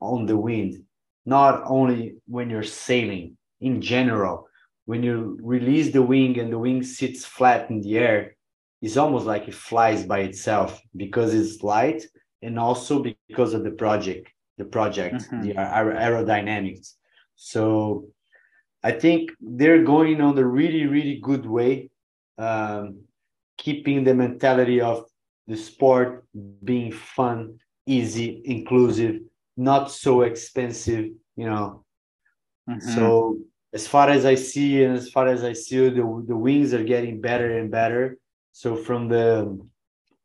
on the wind not only when you're sailing in general when you release the wing and the wing sits flat in the air it's almost like it flies by itself because it's light and also because of the project the project, mm-hmm. the aer- aerodynamics. So I think they're going on the really, really good way, um, keeping the mentality of the sport being fun, easy, inclusive, not so expensive, you know. Mm-hmm. So as far as I see, and as far as I see, the the wings are getting better and better. So from the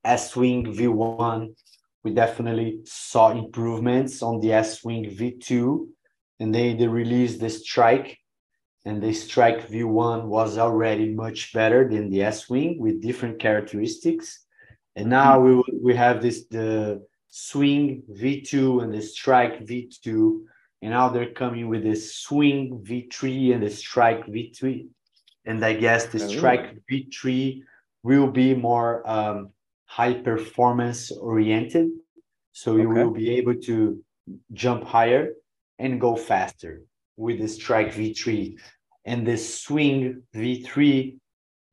S Wing V1, we definitely saw improvements on the S Wing V2, and then they released the Strike, and the Strike V1 was already much better than the S Wing with different characteristics. And now we we have this the Swing V2 and the Strike V2 and now they're coming with the swing v3 and the strike v3 and i guess the strike oh. v3 will be more um, high performance oriented so you okay. will be able to jump higher and go faster with the strike v3 and the swing v3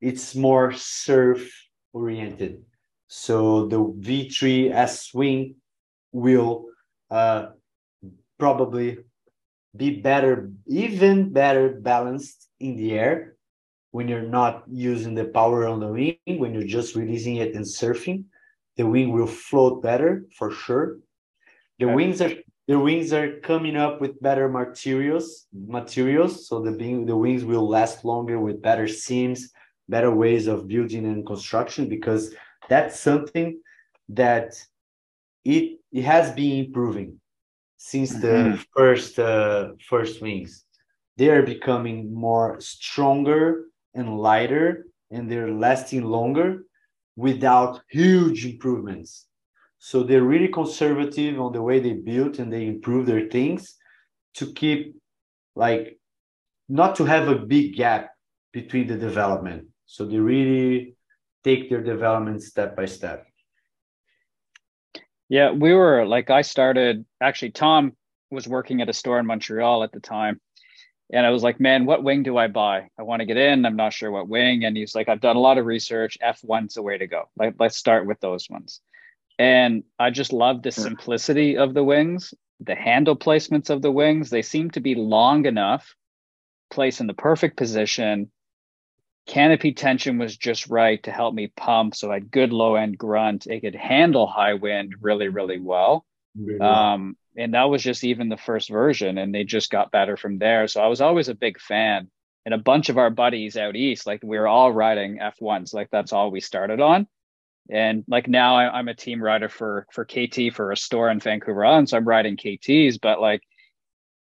it's more surf oriented so the v3 s swing will uh, probably be better, even better balanced in the air when you're not using the power on the wing, when you're just releasing it and surfing. The wing will float better for sure. The okay. wings are the wings are coming up with better materials materials so the the wings will last longer with better seams better ways of building and construction because that's something that it it has been improving since the mm-hmm. first uh, first wings. They are becoming more stronger and lighter, and they're lasting longer without huge improvements. So they're really conservative on the way they build and they improve their things to keep like not to have a big gap between the development. So they really take their development step by step. Yeah, we were like I started actually Tom was working at a store in Montreal at the time. And I was like, man, what wing do I buy? I want to get in. I'm not sure what wing. And he's like, I've done a lot of research. F-ONE's the way to go. Like, let's start with those ones. And I just love the simplicity of the wings, the handle placements of the wings. They seem to be long enough, placed in the perfect position, canopy tension was just right to help me pump. So I had good low end grunt. It could handle high wind really, really well. Really um, and that was just even the first version, and they just got better from there. So I was always a big fan. And a bunch of our buddies out east, like we were all riding F-ONEs, like that's all we started on. And like now I, am a team rider for for KT for a store in Vancouver Island, so I'm riding KTs. But like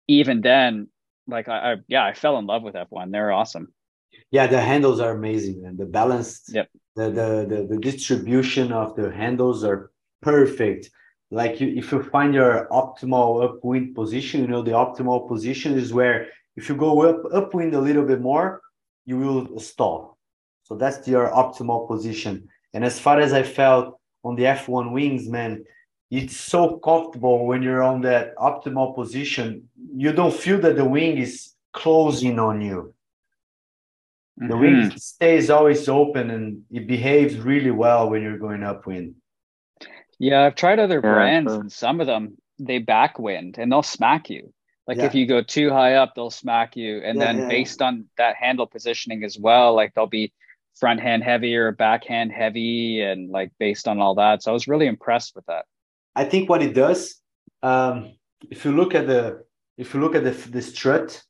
even then, like I, I yeah, I fell in love with F-ONE. They're awesome yeah the handles are amazing and the balance yep. the, the, the the distribution of the handles are perfect. Like you, if you find your optimal upwind position you know the optimal position is where if you go up upwind a little bit more you will stall. So that's your optimal position. And as far as i felt on the F-ONE wings man it's so comfortable when you're on that optimal position. You don't feel that the wing is closing on you the mm-hmm. wing stays always open and it behaves really well when you're going upwind. Yeah, I've tried other yeah, brands and some of them they backwind and they'll smack you. Like yeah. if you go too high up, they'll smack you. And yeah, then based on that handle positioning as well, like they'll be front hand heavy or backhand heavy and like based on all that. So I was really impressed with that. I think what it does, um, if you look at the if you look at the the strut,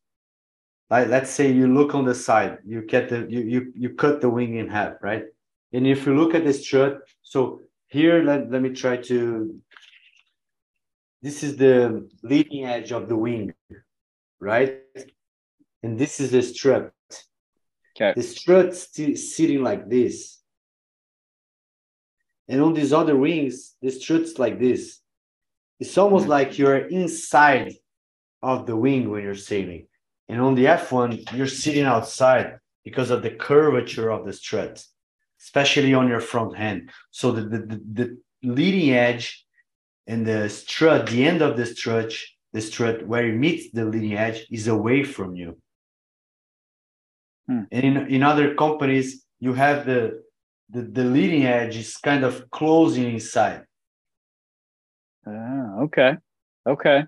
like let's say you look on the side you get the you you, you cut the wing in half right? And if you look at the strut so here let, let me try to this is the leading edge of the wing right? And this is the strut. Okay. The strut sitting like this. And on these other wings the strut's like this. It's almost mm-hmm. like you're inside of the wing when you're sailing and on the F-ONE, you're sitting outside because of the curvature of the strut, especially on your front hand. So the, the, the leading edge and the strut, the end of the strut, the strut where it meets the leading edge is away from you. Hmm. And in, in other companies, you have the, the, the leading edge is kind of closing inside. Ah, okay. Okay.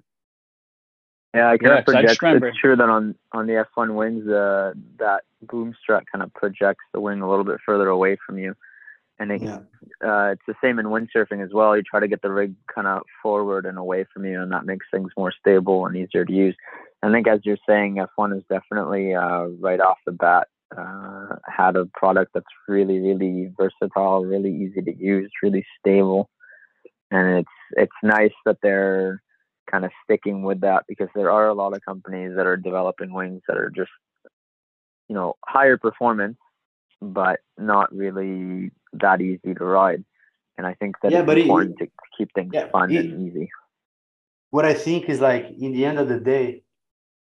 Yeah, I kind yeah, of project. It's true that on on the F-ONE wings, uh, that boom strut kind of projects the wing a little bit further away from you, and it, yeah. uh, it's the same in windsurfing as well. You try to get the rig kind of forward and away from you, and that makes things more stable and easier to use. I think, as you're saying, F-ONE is definitely uh, right off the bat uh, had a product that's really, really versatile, really easy to use, really stable, and it's it's nice that they're kind of sticking with that because there are a lot of companies that are developing wings that are just you know higher performance but not really that easy to ride. And i think that yeah, it's important it, to keep things yeah, fun it, and easy. What i think is like in the end of the day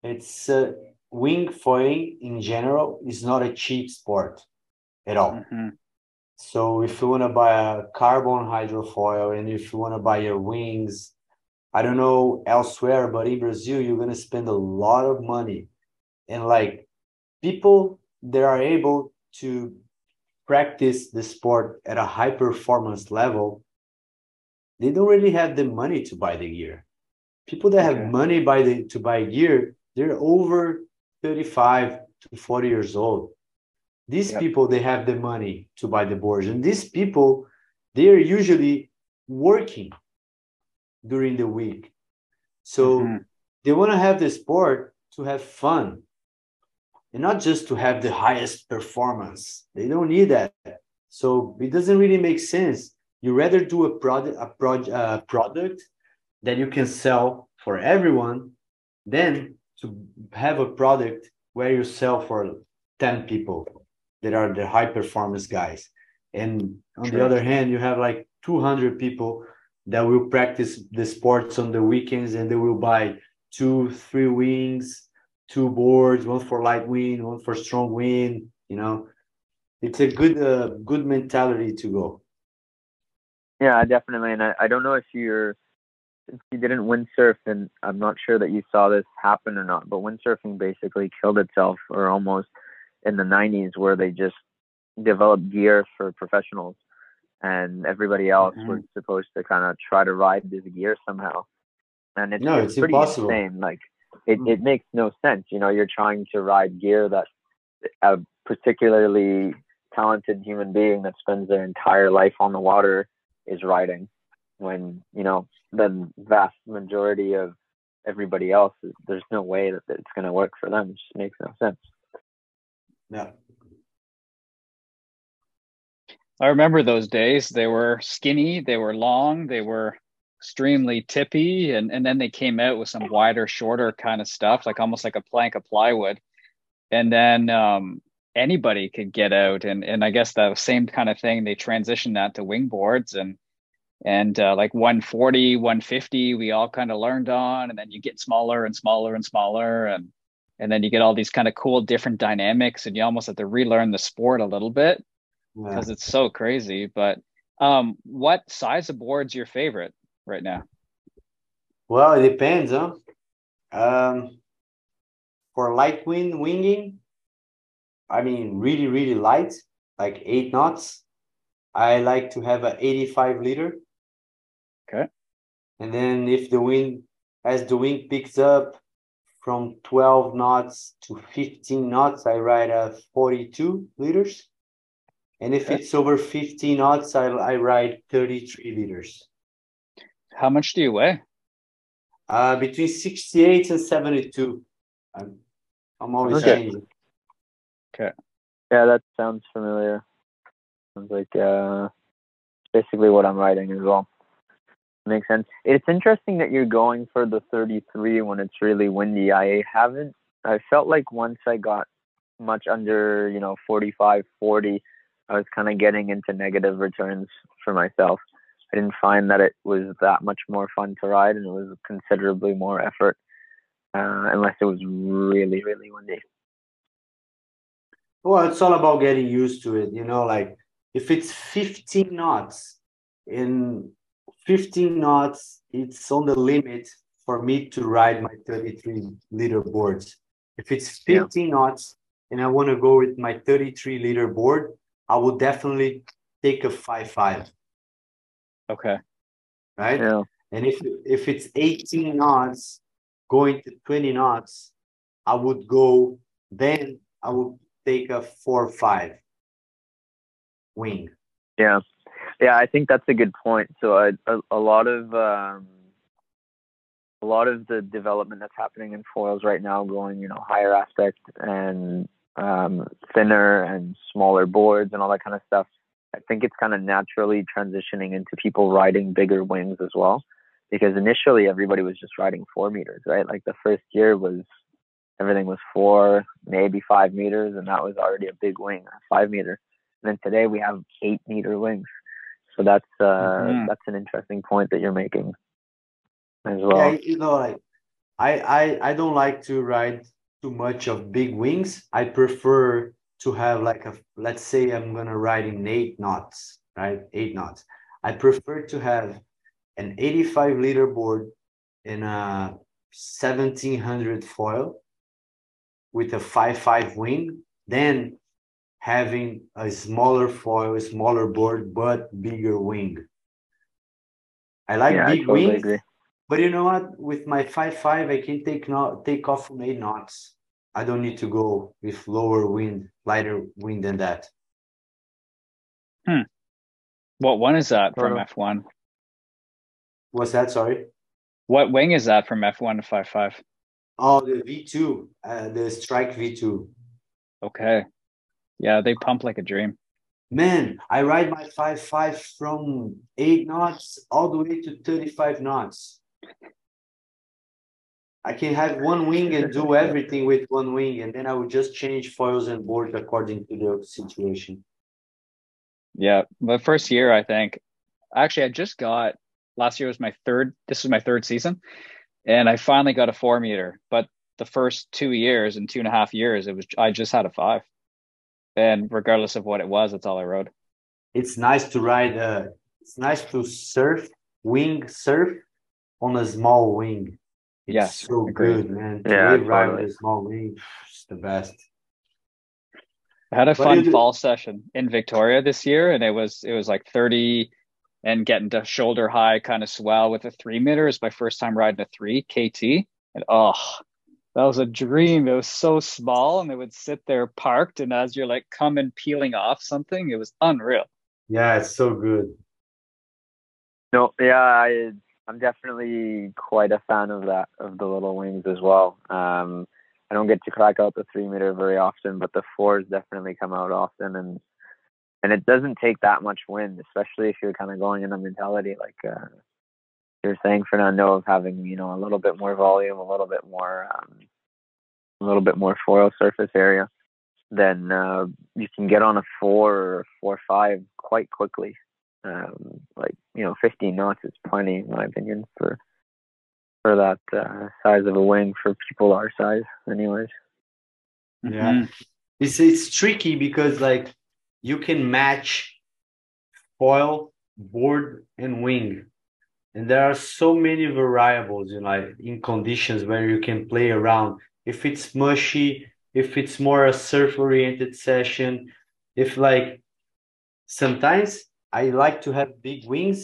it's uh, wing foiling in general is not a cheap sport at all. Mm-hmm. so if you want to buy a carbon hydrofoil and if you want to buy your wings I don't know elsewhere, but in Brazil, you're going to spend a lot of money. And like people that are able to practice the sport at a high performance level, they don't really have the money to buy the gear. People that okay. have money by the to buy gear, they're over 35 to 40 years old. These yep. people they have the money to buy the boards. And these people, they're usually working during the week. So mm-hmm. they want to have the sport to have fun and not just to have the highest performance. They don't need that. So it doesn't really make sense. You rather do a product a pro- uh, product that you can sell for everyone than to have a product where you sell for 10 people that are the high performance guys. And on True. the other hand, you have like 200 people that will practice the sports on the weekends and they will buy two, three wings, two boards, one for light wind, one for strong wind. You know, it's a good, uh, good mentality to go. Yeah, definitely. And I, I don't know if you're, if you didn't windsurf, and I'm not sure that you saw this happen or not, but windsurfing basically killed itself or almost in the 90s where they just developed gear for professionals and everybody else mm-hmm. was supposed to kind of try to ride this gear somehow. And it's, no, it's, it's pretty impossible. insane. Like it, mm-hmm. it makes no sense. You know, you're trying to ride gear that a particularly talented human being that spends their entire life on the water is riding when, you know, the vast majority of everybody else, there's no way that it's going to work for them. It just makes no sense. Yeah. I remember those days. They were skinny, they were long, they were extremely tippy, and, and then they came out with some wider, shorter kind of stuff, like almost like a plank of plywood. And then um, anybody could get out. And and I guess the same kind of thing, they transitioned that to wing boards and and uh, like 140, 150, we all kind of learned on, and then you get smaller and smaller and smaller, and and then you get all these kind of cool different dynamics, and you almost have to relearn the sport a little bit because yeah. it's so crazy. But um, what size of board's your favorite right now? Well, it depends, huh? Um, for light wind winging, I mean, really, really light, like eight knots. I like to have an 85 liter. Okay. And then if the wind, as the wind picks up from 12 knots to 15 knots, I ride a 42 liters. And if it's over 50 knots, I, I ride 33 liters. How much do you weigh? Uh, between 68 and 72. I'm, I'm always okay. changing. Okay. Yeah, that sounds familiar. Sounds like uh, basically what I'm riding as well. Makes sense. It's interesting that you're going for the 33 when it's really windy. I haven't, I felt like once I got much under, you know, 45, 40, I was kind of getting into negative returns for myself. I didn't find that it was that much more fun to ride, and it was considerably more effort, uh, unless it was really, really windy. Well, it's all about getting used to it. You know, like if it's 15 knots, in 15 knots, it's on the limit for me to ride my 33 liter boards. If it's 15 yeah. knots and I want to go with my 33 liter board, I would definitely take a five five. Okay. Right. Yeah. And if if it's 18 knots going to 20 knots, I would go. Then I would take a four five wing. Yeah. Yeah, I think that's a good point. So a, a, a lot of um, a a lot of the development that's happening in foils right now, going you know higher aspect and um, thinner and smaller boards and all that kind of stuff. I think it's kind of naturally transitioning into people riding bigger wings as well, because initially everybody was just riding four meters, right? Like the first year was everything was four, maybe five meters, and that was already a big wing, a five meter. And then today we have eight meter wings. So that's uh, mm-hmm. that's an interesting point that you're making as well. Yeah, you know, like I I I don't like to ride too much of big wings. I prefer to have like a let's say I'm gonna ride in eight knots, right? Eight knots. I prefer to have an 85 liter board in a 1700 foil with a 5.5 wing than having a smaller foil, smaller board, but bigger wing. I like yeah, big I totally wings, agree. but you know what? With my 5.5, I can take not take off from eight knots. I don't need to go with lower wind, lighter wind than that. Hmm. What one is that from F-ONE? What's that? Sorry. What wing is that from F-ONE to five five? Oh, the V2, uh, the Strike V2. Okay. Yeah, they pump like a dream. Man, I ride my five five from eight knots all the way to 35 knots. I can have one wing and do everything with one wing, and then I would just change foils and boards according to the situation. Yeah, the first year I think, actually, I just got last year was my third. This is my third season, and I finally got a four meter. But the first two years and two and a half years, it was I just had a five and regardless of what it was, that's all I rode. It's nice to ride. Uh, it's nice to surf, wing surf on a small wing. It's yes, so agreed. good, man. To yeah, ride totally. a small wing, it's the best. I had a fun fall session in Victoria this year, and it was it was like thirty and getting to shoulder high kind of swell with a three meter. It's my first time riding a three KT, and oh, that was a dream. It was so small and it would sit there parked. And as you're like coming peeling off something, it was unreal. Yeah, it's so good. No, yeah, I I'm definitely quite a fan of that of the little wings as well. Um, I don't get to crack out the three meter very often, but the fours definitely come out often, and and it doesn't take that much wind, especially if you're kind of going in a mentality like uh, you're saying, Fernando, of having you know a little bit more volume, a little bit more, um, a little bit more foil surface area, then uh, you can get on a four or four five quite quickly. Um, like you know, 15 knots is plenty, in my opinion, for for that uh, size of a wing for people our size, anyways. Yeah, mm-hmm. it's it's tricky because like you can match foil, board, and wing and there are so many variables in like in conditions where you can play around if it's mushy if it's more a surf oriented session if like sometimes i like to have big wings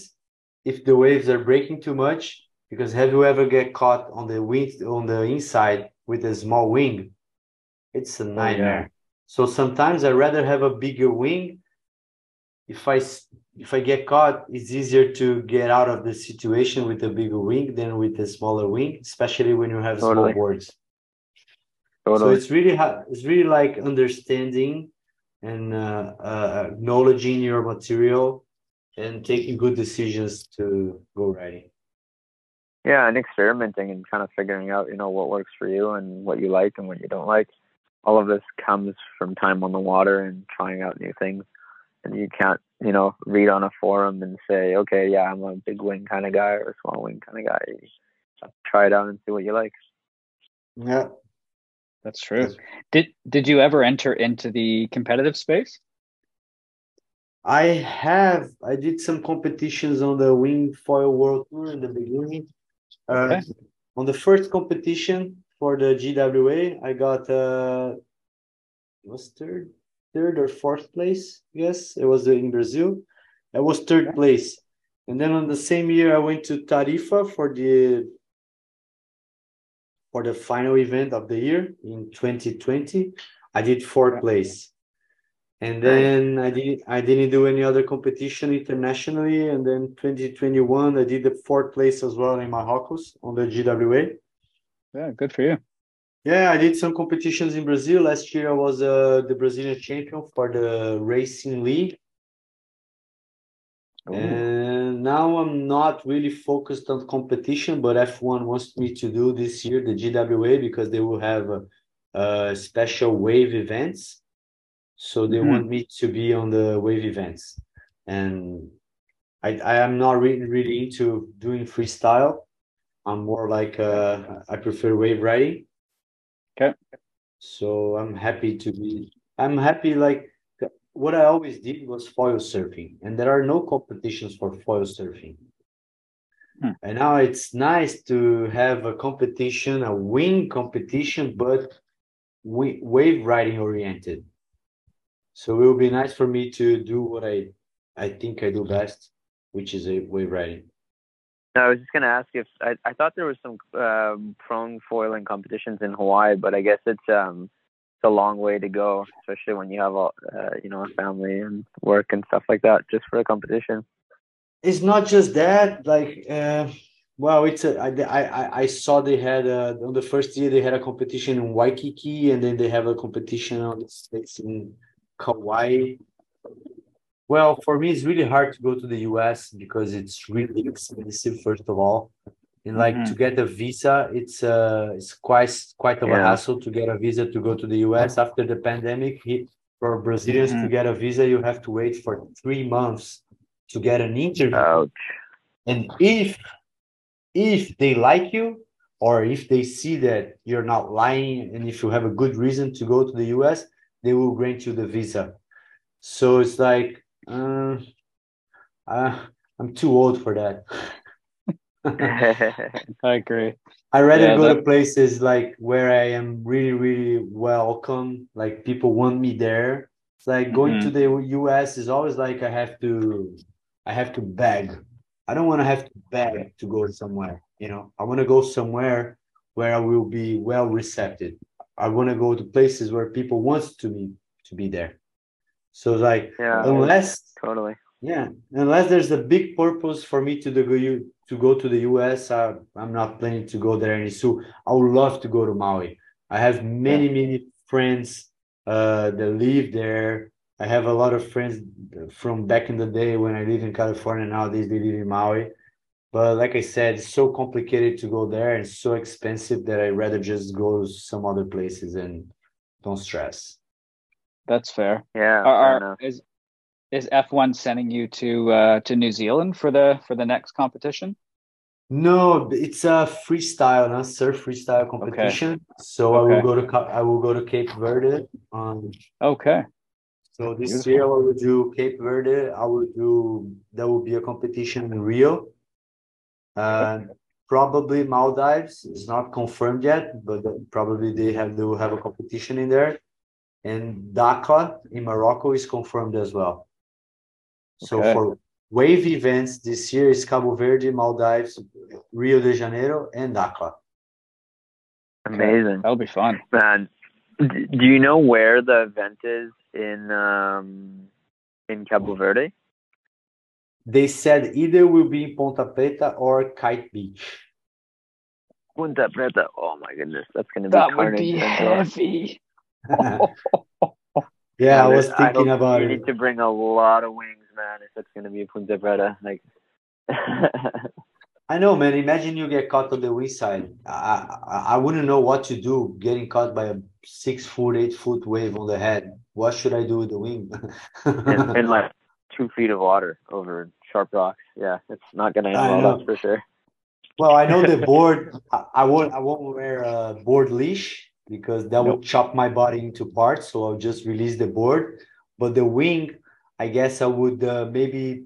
if the waves are breaking too much because have you ever get caught on the wing on the inside with a small wing it's a nightmare oh, yeah. so sometimes i rather have a bigger wing if I if I get caught, it's easier to get out of the situation with a bigger wing than with a smaller wing, especially when you have totally. small boards. Totally. So it's really it's really like understanding and uh, uh, acknowledging your material and taking good decisions to go riding. Yeah, and experimenting and kind of figuring out, you know, what works for you and what you like and what you don't like. All of this comes from time on the water and trying out new things and you can't you know read on a forum and say okay yeah i'm a big wing kind of guy or a small wing kind of guy try it out and see what you like yeah that's true did did you ever enter into the competitive space i have i did some competitions on the wing foil world tour in the beginning uh, okay. on the first competition for the gwa i got uh was third third or fourth place. Yes, it was in Brazil. I was third place, and then on the same year I went to Tarifa for the for the final event of the year in 2020. I did fourth place, And then I didn't I didn't do any other competition internationally. And then 2021 I did the fourth place as well in Marrocos on the GWA. Yeah, good for you. Yeah, I did some competitions in Brazil. Last year I was uh, the Brazilian champion for the racing league. Ooh. And now I'm not really focused on competition, but F-ONE wants me to do this year the GWA because they will have a, uh, special wave events. So they Mhm. want me to be on the wave events. And I, I am not really, really into doing freestyle. I'm more like uh, I prefer wave riding. Okay. So I'm happy to be. I'm happy like what I always did was foil surfing, and there are no competitions for foil surfing. Hmm. And now it's nice to have a competition, a wing competition, but wa- wave riding oriented. So it will be nice for me to do what I I think I do best, which is a wave riding. No, I was just gonna ask if I, I thought there was some um, prone foiling competitions in Hawaii, but I guess it's um it's a long way to go, especially when you have a uh, you know a family and work and stuff like that, just for a competition. It's not just that, like, uh, well, it's a, I, I, I- saw they had uh on the first year they had a competition in Waikiki, and then they have a competition on the states in Kauai. Well, for me, it's really hard to go to the US because it's really expensive, first of all. And like Mhm. to get a visa, it's uh it's quite quite of a hassle to get a visa to go to the US after the pandemic hit. For Brazilians to Mhm. get a visa, you have to wait for three months to get an interview. Ouch. And if if they like you or if they see that you're not lying and if you have a good reason to go to the US, they will grant you the visa. So it's like uh, uh, I'm too old for that. I agree. I rather Yeah, go to places like where I am really, really welcome, like people want me there. It's like going to mm-hmm. the US is always like I have to I have to beg. I don't want to have to beg to go somewhere, you know. I want to go somewhere where I will be well received. I want to go to places where people want to me to be there. So like yeah, unless totally. yeah, unless there's a big purpose for me to you to go to the US, I, I'm not planning to go there any soon. I would love to go to Maui. I have many many friends uh, that live there. I have a lot of friends from back in the day when I lived in California. Nowadays they live in Maui. But like I said, it's so complicated to go there and so expensive that I'd rather just go some other places and don't stress. That's fair. Yeah, Are, fair are, is is F-ONE sending you to uh, to New Zealand for the for the next competition? No, it's a freestyle, not surf freestyle competition. Okay. So I will go to I will go to Cape Verde. Um, Okay. so this Beautiful. year I will do Cape Verde. I will do there will be a competition in Rio. Uh, probably Maldives. It's not confirmed yet, but probably they have they will have a competition in there. And Dakhla in Morocco is confirmed as well. So Okay. for wave events this year is Cabo Verde, Maldives, Rio de Janeiro, and Dakhla. Amazing, That'll be fun. man. Do you know where the event is in um in Cabo Verde? They said either will be in Ponta Preta or Kite Beach. Ponta Preta. Oh my goodness, that's gonna be That would carnage. be heavy. yeah, I was thinking hope about you it. need to bring a lot of wings, man, if it's gonna be Ponta Preta. Like, I know, man. Imagine you get caught on the wing side. I, I I wouldn't know what to do getting caught by a six foot, eight foot wave on the head. What should I do with the wing? in, in like two feet of water over sharp rocks. Yeah, it's not gonna end well, that's for sure. Well, I know the board. I, I won't. I won't wear a board leash because that would chop my body into parts. So I'll just release the board. But the wing, I guess I would uh, maybe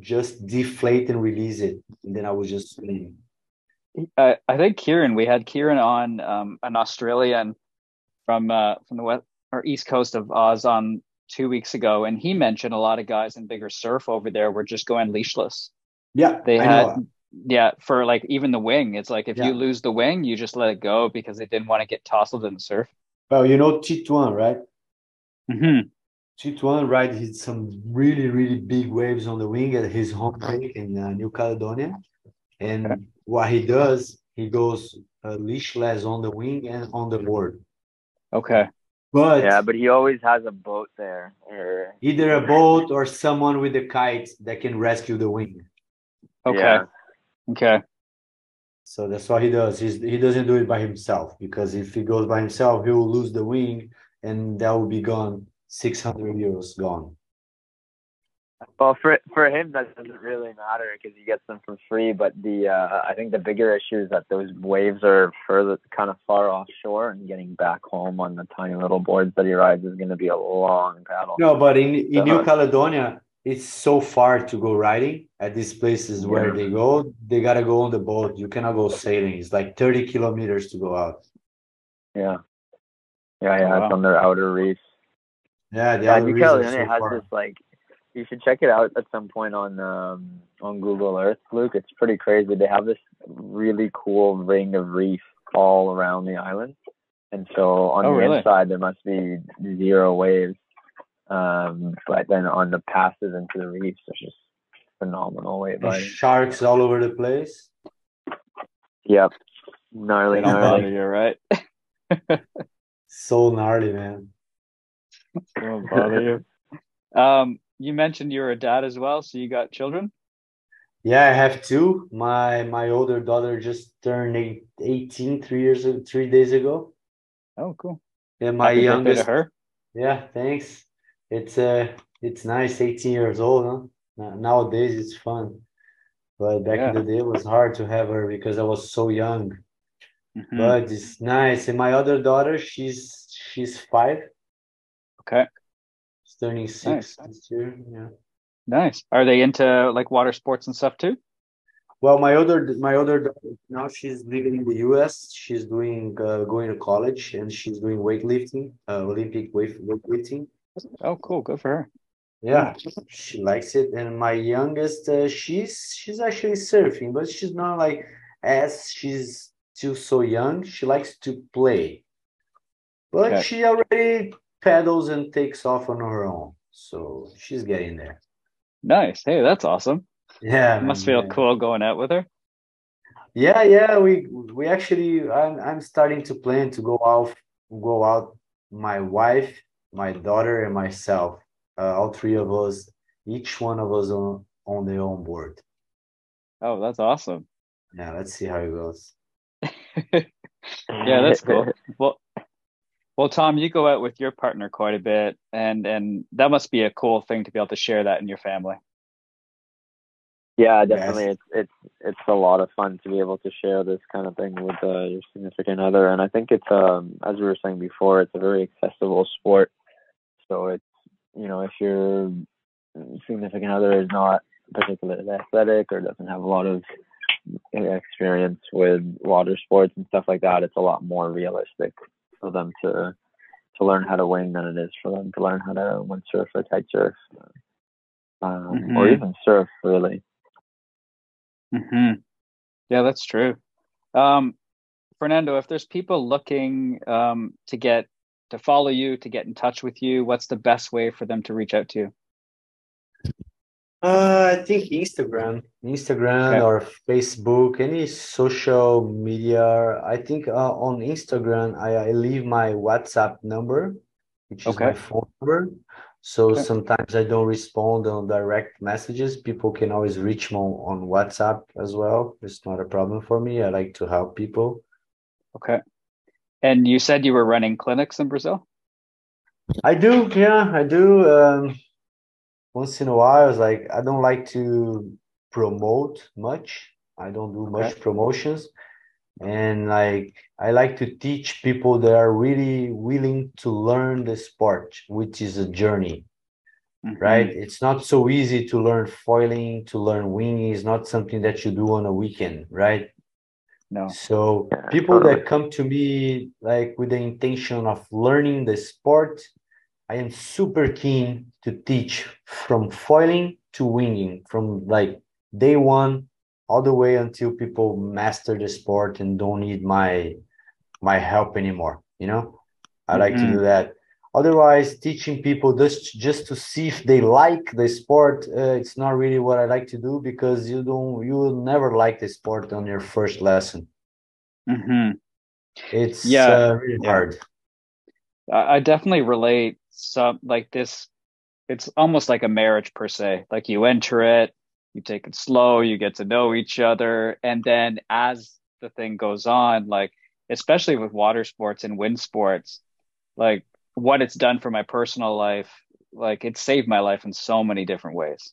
just deflate and release it, and then I would just swim. I, I think Kieran, we had Kieran on um, an Australian from uh, from the west or east coast of Oz on two weeks ago, and he mentioned a lot of guys in bigger surf over there were just going leashless. Yeah, They I had know. yeah for like even the wing. It's like if Yeah. you lose the wing, you just let it go because they didn't want to get tousled in the surf. Well, you know Titouan, right? Mm-hmm. Titouan ride hit some really really big waves on the wing at his home lake in uh, New Caledonia, and what he does, he goes uh, leashless on the wing and on the board. Okay. But Yeah, but he always has a boat there. Or either a boat or someone with a kite that can rescue the wing. Okay. Yeah. Okay. So that's what he does. He's, he doesn't do it by himself because if he goes by himself, he will lose the wing and that will be gone 600 euros gone. Well, for for him that doesn't really matter because he gets them for free. But the uh, I think the bigger issue is that those waves are further, kind of far offshore, and getting back home on the tiny little boards that he rides is going to be a long paddle. No, but in, in New Uh-huh. Caledonia, it's so far to go riding at these places where Yeah. they go. They got to go on the boat. You cannot go sailing. It's like 30 kilometers to go out. Yeah, yeah, yeah. Oh, It's on their outer reefs. Yeah, the Yeah, other New reasons so has far. this like. You should check it out at some point on um, on Google Earth, Luke. It's pretty crazy. They have this really cool ring of reef all around the island, and so on Oh, the really? inside there must be zero waves, um, but then on the passes into the reefs, there's just phenomenal wave riding. sharks all over the place. Yep, gnarly, gnarly. You're right? So gnarly, man. They don't bother you. Um, you mentioned you're a dad as well, so you got children. Yeah, I have two. My my older daughter just turned eight, 18 three years three days ago. Oh, cool. And my Happy youngest her. Yeah, thanks. It's uh it's nice, 18 years old, huh? Nowadays it's fun. But back Yeah. in the day it was hard to have her because I was so young. Mhm. But it's nice. And my other daughter, she's she's five. Okay. Turning six Nice. this year. Yeah. Nice. Are they into like water sports and stuff too? Well, my other my other now she's living in the US. She's doing uh, going to college and she's doing weightlifting, uh, Olympic weight weightlifting. Oh, cool. Good for her. Yeah, she likes it. And my youngest, uh, she's she's actually surfing, but she's not like as she's still so young. She likes to play, but Okay. she already paddles and takes off on her own. So she's getting there. Nice. Hey, that's awesome. Yeah, It must man, feel yeah. cool going out with her. Yeah, yeah. We we actually, I'm I'm starting to plan to go out, go out. My wife, my daughter, and myself. Uh, all three of us, each one of us on on their own board. Oh, that's awesome. Yeah, let's see how it goes. Yeah, that's cool. Well, well, Tom, you go out with your partner quite a bit, and and that must be a cool thing to be able to share that in your family. Yeah, definitely. It's it's it's a lot of fun to be able to share this kind of thing with uh, your significant other, and I think it's um as we were saying before, it's a very accessible sport. So it's you know if your significant other is not particularly athletic or doesn't have a lot of experience with water sports and stuff like that, it's a lot more realistic for them to to learn how to wing than it is for them to learn how to windsurf or kite surf, um, or Mhm. even surf really. hmm Yeah, that's true. Um, Fernando, if there's people looking um, to get to follow you, to get in touch with you, what's the best way for them to reach out to you? Uh, I think Instagram, Instagram Okay. or Facebook, any social media. I think uh, on Instagram, I, I leave my WhatsApp number, which is my phone number. So Okay. sometimes I don't respond on direct messages. People can always reach me on, on WhatsApp as well. It's not a problem for me. I like to help people. Okay. And you said you were running clinics in Brazil? I do, yeah, I do. Um, once in a while, it's like I don't like to promote much. I don't do much Okay. promotions. And like I like to teach people that are really willing to learn the sport, which is a journey, Mhm. right? It's not so easy to learn foiling, to learn winging. is not something that you do on a weekend, right? No. So people that come to me like with the intention of learning the sport, I am super keen to teach from foiling to winging, from like day one all the way until people master the sport and don't need my my help anymore. You know, I like to Mhm. do that. otherwise teaching people just just to see if they like the sport uh, it's not really what i like to do because you don't you will never like the sport on your first lesson mm-hmm. it's yeah uh, really yeah. hard i definitely relate some like this it's almost like a marriage per se. Like you enter it you take it slow you get to know each other and then as the thing goes on like especially with water sports and wind sports like what it's done for my personal life like it saved my life in so many different ways.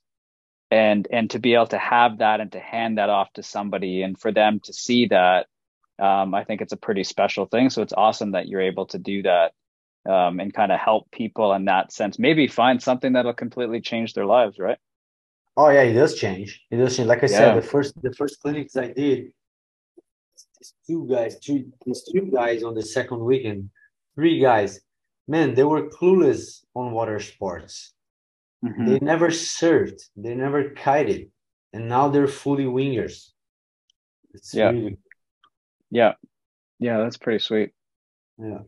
And and to be able to have that and to hand that off to somebody and for them to see that um, i think it's a pretty special thing. So it's awesome that you're able to do that um, and kind of help people in that sense maybe find something that'll completely change their lives right oh yeah it does change it does change like i yeah. said the first the first clinics i did these two guys two these two guys on the second weekend three guys man, they were clueless on water sports. Mm-hmm. They never surfed, they never kited, and now they're fully wingers. It's yeah. Really... Yeah. Yeah, that's pretty sweet. Yeah.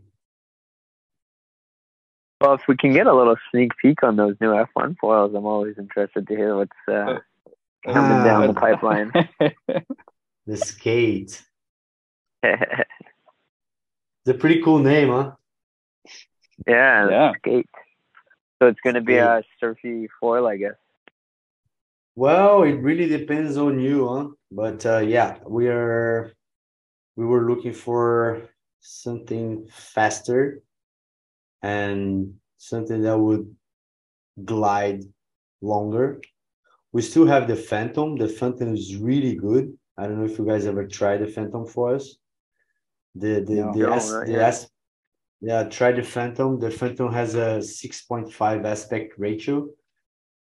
Well, if we can get a little sneak peek on those new F-ONE foils, I'm always interested to hear what's uh, coming down the pipeline. the skate. it's a pretty cool name, huh? Yeah, yeah. skate. So it's going to be a surfy foil, I guess. Well, it really depends on you, huh? But uh, yeah, we are. We were looking for something faster and something that would glide longer. We still have the Phantom. The Phantom is really good. I don't know if you guys ever tried the Phantom foils. The the no, the, no, S, the S, yeah, try the Phantom. The Phantom has a 6.5 aspect ratio,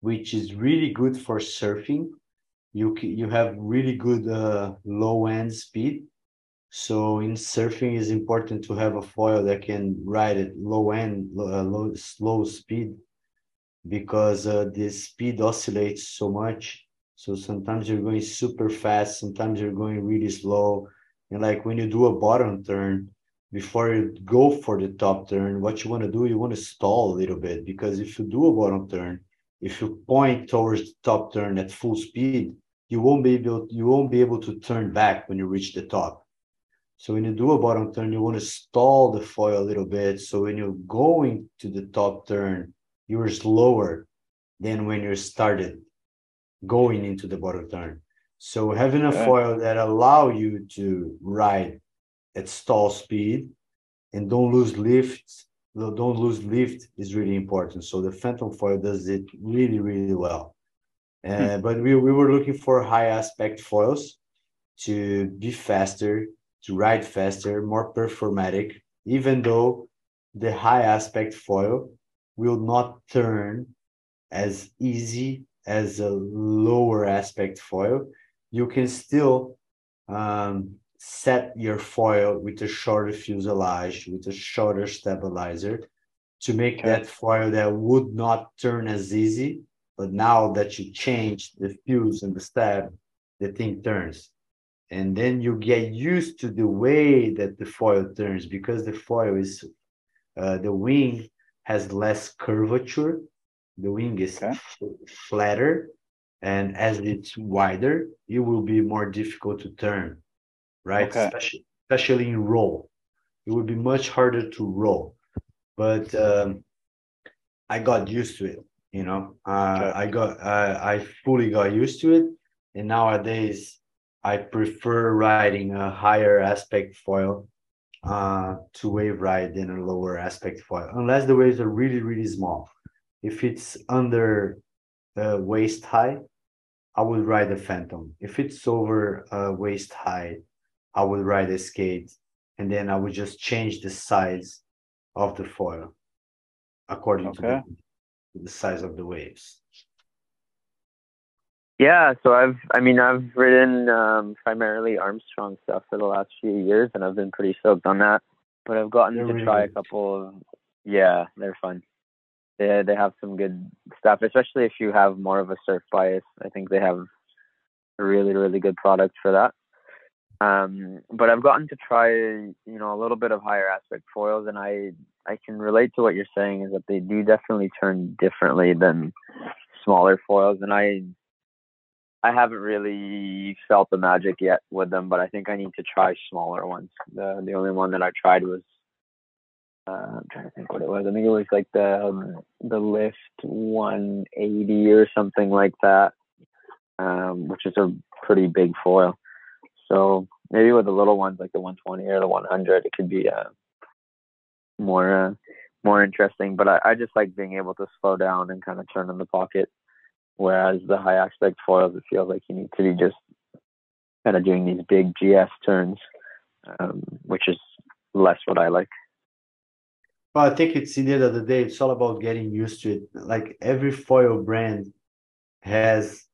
which is really good for surfing. You you have really good uh, low end speed. So in surfing, it's important to have a foil that can ride at low end, uh, low slow speed, because uh, the speed oscillates so much. So sometimes you're going super fast, sometimes you're going really slow, and like when you do a bottom turn, before you go for the top turn, what you want to do, you want to stall a little bit because if you do a bottom turn, if you point towards the top turn at full speed, you won't be able you won't be able to turn back when you reach the top. So when you do a bottom turn, you want to stall the foil a little bit. So when you're going to the top turn, you're slower than when you started going into the bottom turn. So having a foil that allow you to ride at stall speed and don't lose lift don't lose lift is really important so the phantom foil does it really really well uh, hmm. but we, we were looking for high aspect foils to be faster to ride faster more performatic even though the high aspect foil will not turn as easy as a lower aspect foil you can still um, set your foil with a shorter fuselage, with a shorter stabilizer to make okay. that foil that would not turn as easy. But now that you change the fuse and the stab, the thing turns. And then you get used to the way that the foil turns because the foil is, uh, the wing has less curvature. The wing is okay. flatter. And as it's wider, it will be more difficult to turn right? Okay. Especially, especially in roll, it would be much harder to roll. But um, I got used to it. You know, uh, okay. I got uh, I fully got used to it, and nowadays I prefer riding a higher aspect foil uh, to wave ride than a lower aspect foil, unless the waves are really really small. If it's under uh, waist high, I would ride the Phantom. If it's over uh, waist high, I would ride a skate and then I would just change the size of the foil according okay. to, the, to the size of the waves. Yeah, so I've I mean I've ridden um, primarily Armstrong stuff for the last few years and I've been pretty stoked on that. But I've gotten they're to really try good. a couple of yeah, they're fun. They they have some good stuff, especially if you have more of a surf bias. I think they have a really really good product for that. Um, but I've gotten to try, you know, a little bit of higher aspect foils, and I I can relate to what you're saying is that they do definitely turn differently than smaller foils, and I I haven't really felt the magic yet with them, but I think I need to try smaller ones. The the only one that I tried was uh, I'm trying to think what it was. I think it was like the um, the Lift 180 or something like that, um, which is a pretty big foil. So maybe with the little ones like the 120 or the 100, it could be uh, more uh, more interesting. But I, I just like being able to slow down and kind of turn in the pocket. Whereas the high aspect foils, it feels like you need to be just kind of doing these big GS turns, um, which is less what I like. Well, I think it's in the end of the day, it's all about getting used to it. Like every foil brand has,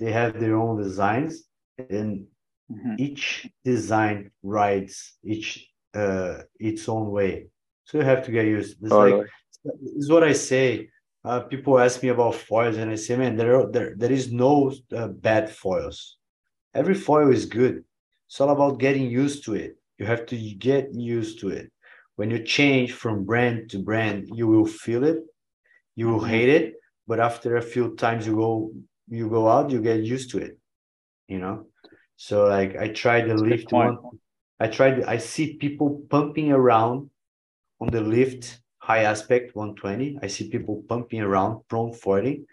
they have their own designs, and mm-hmm. each design rides each uh its own way. So you have to get used. It's totally. like it's what I say. Uh, people ask me about foils, and I say, man, there there there is no uh, bad foils. Every foil is good. It's all about getting used to it. You have to get used to it when you change from brand to brand you will feel it you will mm-hmm. hate it but after a few times you go you go out you get used to it you know so like i tried the That's lift one i tried i see people pumping around on the lift high aspect 120 i see people pumping around prone 40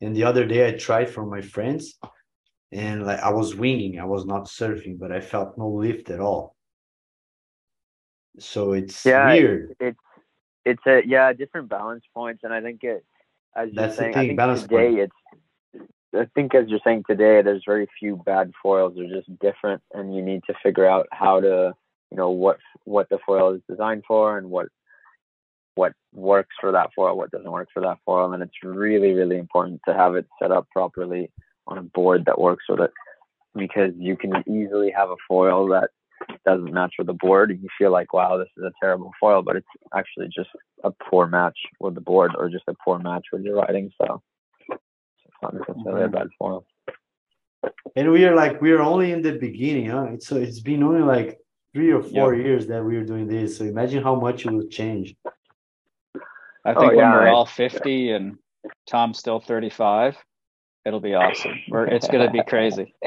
and the other day i tried for my friends and like i was winging i was not surfing but i felt no lift at all so it's yeah, weird. It's it's a yeah different balance points, and I think it as you're That's saying, the thing, I think balance today point. it's I think as you're saying today, there's very few bad foils. They're just different, and you need to figure out how to, you know, what what the foil is designed for, and what what works for that foil, what doesn't work for that foil, and it's really really important to have it set up properly on a board that works with it, because you can easily have a foil that doesn't match with the board, and you feel like, wow, this is a terrible foil, but it's actually just a poor match with the board or just a poor match with your riding style. So it's not necessarily mm-hmm. a bad foil. And we are like we're only in the beginning, huh? It's so it's been only like three or four yep. years that we're doing this. So imagine how much it will change. I oh, think oh, when we're all 50 yeah. and Tom's still 35, it'll be awesome. We're, it's going to be crazy.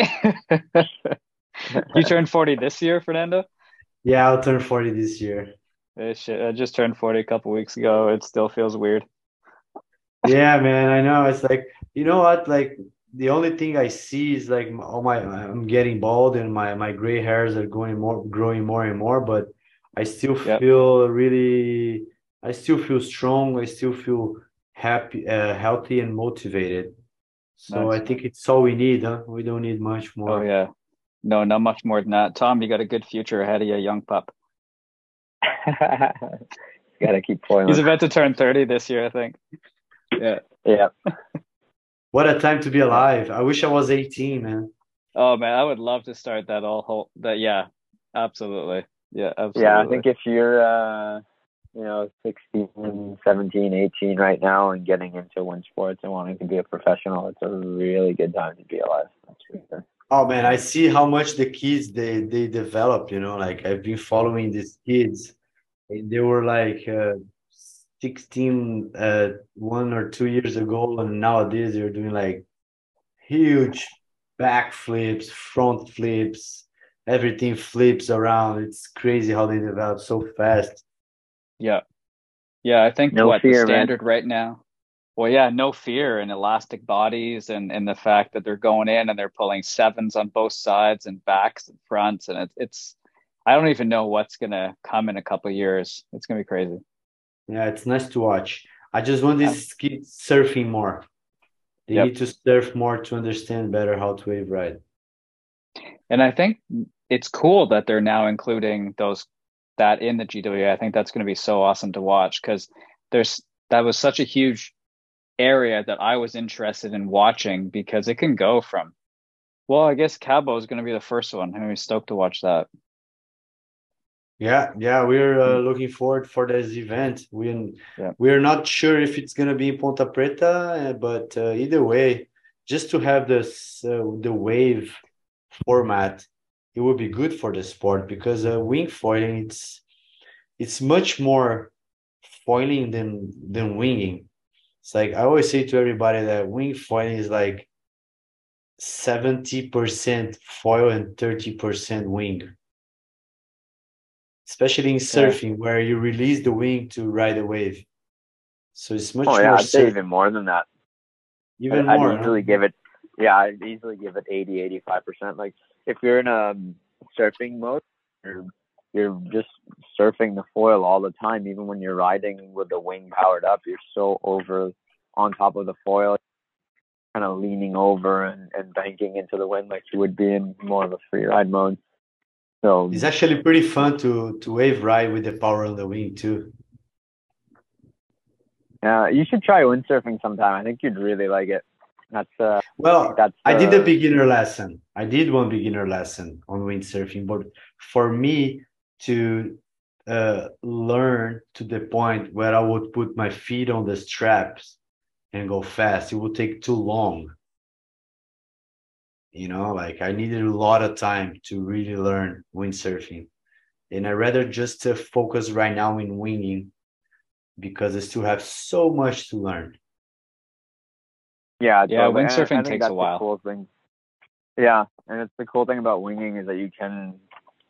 you turned 40 this year, Fernando? Yeah, I'll turn 40 this year. Hey, shit, I just turned 40 a couple weeks ago. It still feels weird. yeah, man, I know. It's like, you know what? Like, the only thing I see is like oh my I'm getting bald and my my gray hairs are going more growing more and more, but I still yep. feel really I still feel strong. I still feel happy, uh, healthy, and motivated. So nice. I think it's all we need. Huh? We don't need much more. Oh yeah, no, not much more than that. Tom, you got a good future ahead of you, young pup. got to keep pulling. He's about to turn 30 this year, I think. Yeah. Yeah. what a time to be alive. I wish I was 18, man. Oh, man. I would love to start that all whole, that, yeah, absolutely. Yeah, absolutely. Yeah, I think if you're, uh, you know, 16, 17, 18 right now and getting into wind sports and wanting to be a professional, it's a really good time to be alive. Oh man, I see how much the kids they they develop. You know, like I've been following these kids, they were like uh, 16 uh, one or two years ago, and nowadays they're doing like huge back flips, front flips, everything flips around. It's crazy how they develop so fast. Yeah, yeah. I think no what fear, the standard man. right now well, yeah, no fear in elastic bodies and, and the fact that they're going in and they're pulling sevens on both sides and backs and fronts. And it, it's, I don't even know what's going to come in a couple years. It's going to be crazy. Yeah, it's nice to watch. I just want these kids surfing more. They yep. need to surf more to understand better how to wave ride. And I think it's cool that they're now including those that in the GWA. I think that's going to be so awesome to watch because there's that was such a huge area that I was interested in watching because it can go from, well, I guess Cabo is going to be the first one. I'm stoked to watch that. Yeah, yeah, we're uh, hmm. looking forward for this event. We yeah. we're not sure if it's gonna be in Ponta Preta, uh, but uh, either way, just to have this uh, the wave format, it would be good for the sport because uh, wing foiling it's it's much more foiling than than winging. It's like I always say to everybody that wing foiling is like 70% foil and 30% wing. Especially in surfing, yeah. where you release the wing to ride a wave. So it's much oh, more. yeah, I'd say even more than that. Even I'd, more. I'd easily huh? give it, yeah, I'd easily give it 80, 85%. Like if you're in a surfing mode, you're, you're just surfing the foil all the time. Even when you're riding with the wing powered up, you're so over on top of the foil kind of leaning over and, and banking into the wind like you would be in more of a free ride mode. So it's actually pretty fun to to wave ride with the power on the wing too. Yeah, you should try windsurfing sometime. I think you'd really like it. That's uh well that's I did a uh, beginner lesson. I did one beginner lesson on windsurfing, but for me to uh, learn to the point where I would put my feet on the straps and go fast. It would take too long. You know, like I needed a lot of time to really learn windsurfing. And I rather just to focus right now in winging because I still have so much to learn. Yeah, yeah, totally. windsurfing takes a while. Cool thing. Yeah, and it's the cool thing about winging is that you can,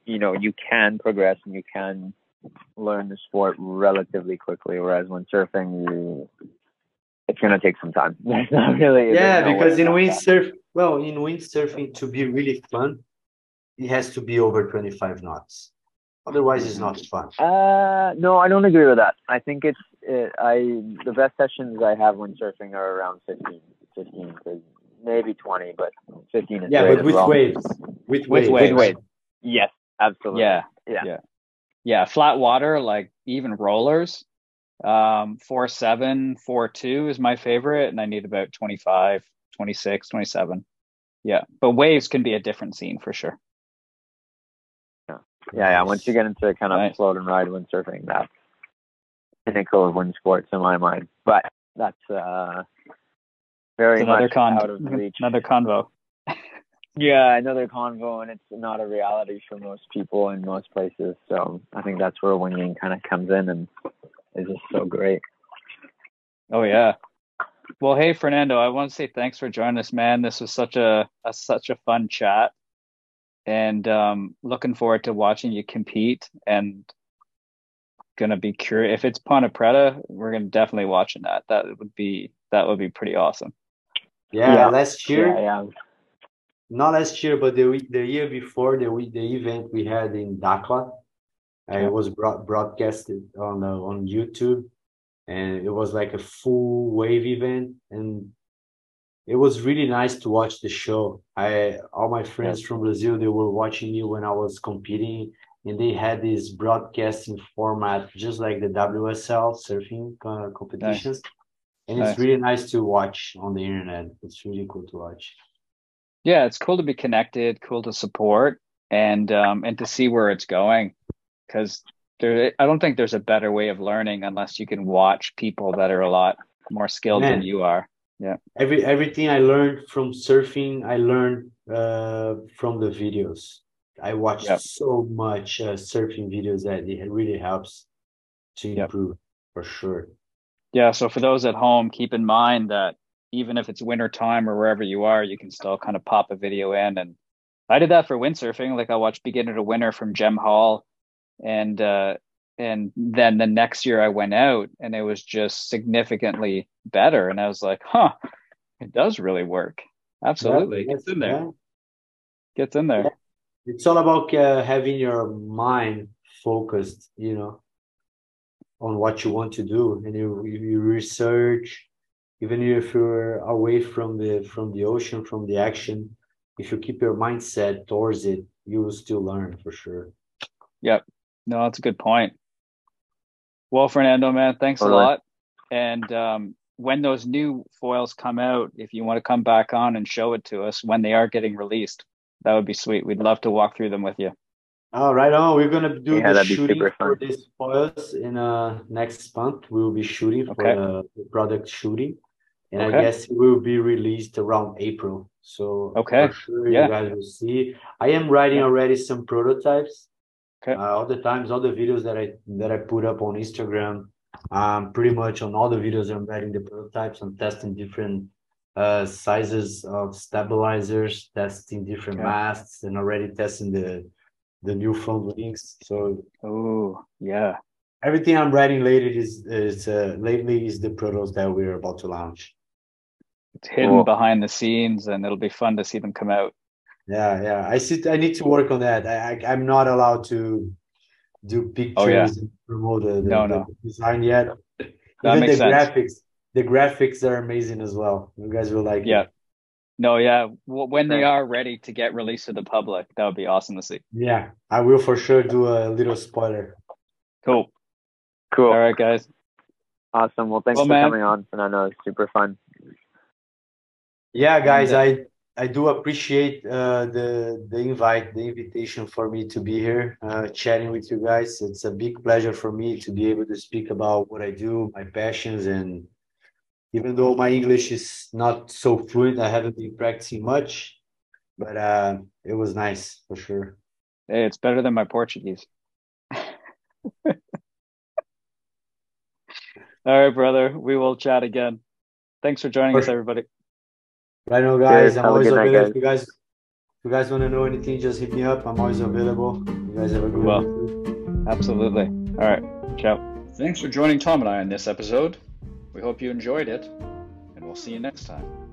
you know, you can progress and you can learn the sport relatively quickly. Whereas when surfing, you it's gonna take some time. There's not really. Yeah, no because in windsurf, well, in windsurfing to be really fun, it has to be over 25 knots. Otherwise, it's not fun. Uh, no, I don't agree with that. I think it's it, I the best sessions I have windsurfing are around 15, 15, maybe 20, but 15 is yeah, but with well. waves, with, With waves, waves. With waves. Yes, absolutely. Yeah, yeah, yeah, yeah. Flat water, like even rollers, um, four seven, four two is my favorite, and I need about 25, 26, 27. Yeah, but waves can be a different scene for sure. Yeah, yeah. yeah. Once you get into kind of Nice. float and ride windsurfing, that's pinnacle of wind sports in my mind. But that's uh very It's another con, out of reach. another convo. Yeah, another convo, and it's not a reality for most people in most places. So I think that's where winging kind of comes in and is just so great. Oh yeah. Well, hey Fernando, I want to say thanks for joining us, man. This was such a, a such a fun chat, and um, looking forward to watching you compete. And gonna be curious if it's Ponta Preta, we're gonna definitely watching that. That would be that would be pretty awesome. Yeah, Yeah. last year, Yeah, yeah. not last year, but the week, the year before the the event we had in Dakhla, uh, Yeah. it was broad, broadcasted on uh, on YouTube, and it was like a full wave event, and it was really nice to watch the show. I all my friends from Brazil they were watching me when I was competing, and they had this broadcasting format just like the WSL surfing uh, competitions. And Nice. it's really nice to watch on the internet. It's really cool to watch. Yeah, it's cool to be connected, cool to support, and um, and to see where it's going, because there, I don't think there's a better way of learning unless you can watch people that are a lot more skilled than you are. Yeah. Every everything I learned from surfing, I learned uh, from the videos. I watched Yep. so much uh, surfing videos that it really helps to Yep. improve for sure. Yeah, so for those at home, keep in mind that even if it's winter time or wherever you are, you can still kind of pop a video in. And I did that for windsurfing. Like I watched Beginner to Winner from Jem Hall, and uh, and then the next year I went out, and it was just significantly better. And I was like, huh, it does really work. Absolutely, Yeah, gets in there. yeah. Gets in there. It's all about uh, having your mind focused, you know, on what you want to do, and you you, you research. Even if you're away from the from the ocean, from the action, if you keep your mindset towards it, you will still learn for sure. Yep no, that's a good point. Well, Fernando, man, thanks a Totally. lot. And um, when those new foils come out, if you want to come back on and show it to us when they are getting released, that would be sweet. We'd love to walk through them with you. Oh, right on. We're gonna do Yeah, the shooting for these spoils in uh next month. We will be shooting for Okay. the, the product shooting. and Okay. I guess it will be released around April. So Okay. sure Yeah. you guys will see. I am writing already some prototypes. Okay. Uh, all the times, all the videos that I that I put up on Instagram, um, pretty much on all the videos I'm writing the prototypes. I'm testing different uh sizes of stabilizers, testing different Okay. masts, and already testing the the new front wings. So Oh, yeah. everything I'm writing lately is is uh, lately is the protos that we're about to launch. It's hidden Cool. behind the scenes and it'll be fun to see them come out. Yeah, yeah. I see. I need to work on that. I, I I'm not allowed to do pictures Oh, yeah. and promote the, the, No, the no. design yet. That Even makes the sense. graphics, the graphics are amazing as well. You guys will like Yeah. it. No, yeah. W- when they are ready to get released to the public, that would be awesome to see. Yeah, I will for sure do a little spoiler. Cool. Cool. All right, guys. Awesome. Well, thanks Well, for man. coming on, Fernando. It's super fun. Yeah, guys, uh, I I do appreciate uh, the the invite, the invitation for me to be here, uh, chatting with you guys. It's a big pleasure for me to be able to speak about what I do, my passions, and even though my English is not so fluent, I haven't been practicing much, but uh, it was nice for sure. Hey, it's better than my Portuguese. All right, brother. We will chat again. Thanks for joining For us, sure. everybody. Right now, Cheers. guys, I'm Have always good night, available. guys. If you guys, if you guys want to know anything, just hit me up. I'm always available. You guys have a good Well. one. Absolutely. All right. Ciao. Thanks for joining Tom and I on this episode. We hope you enjoyed it, and we'll see you next time.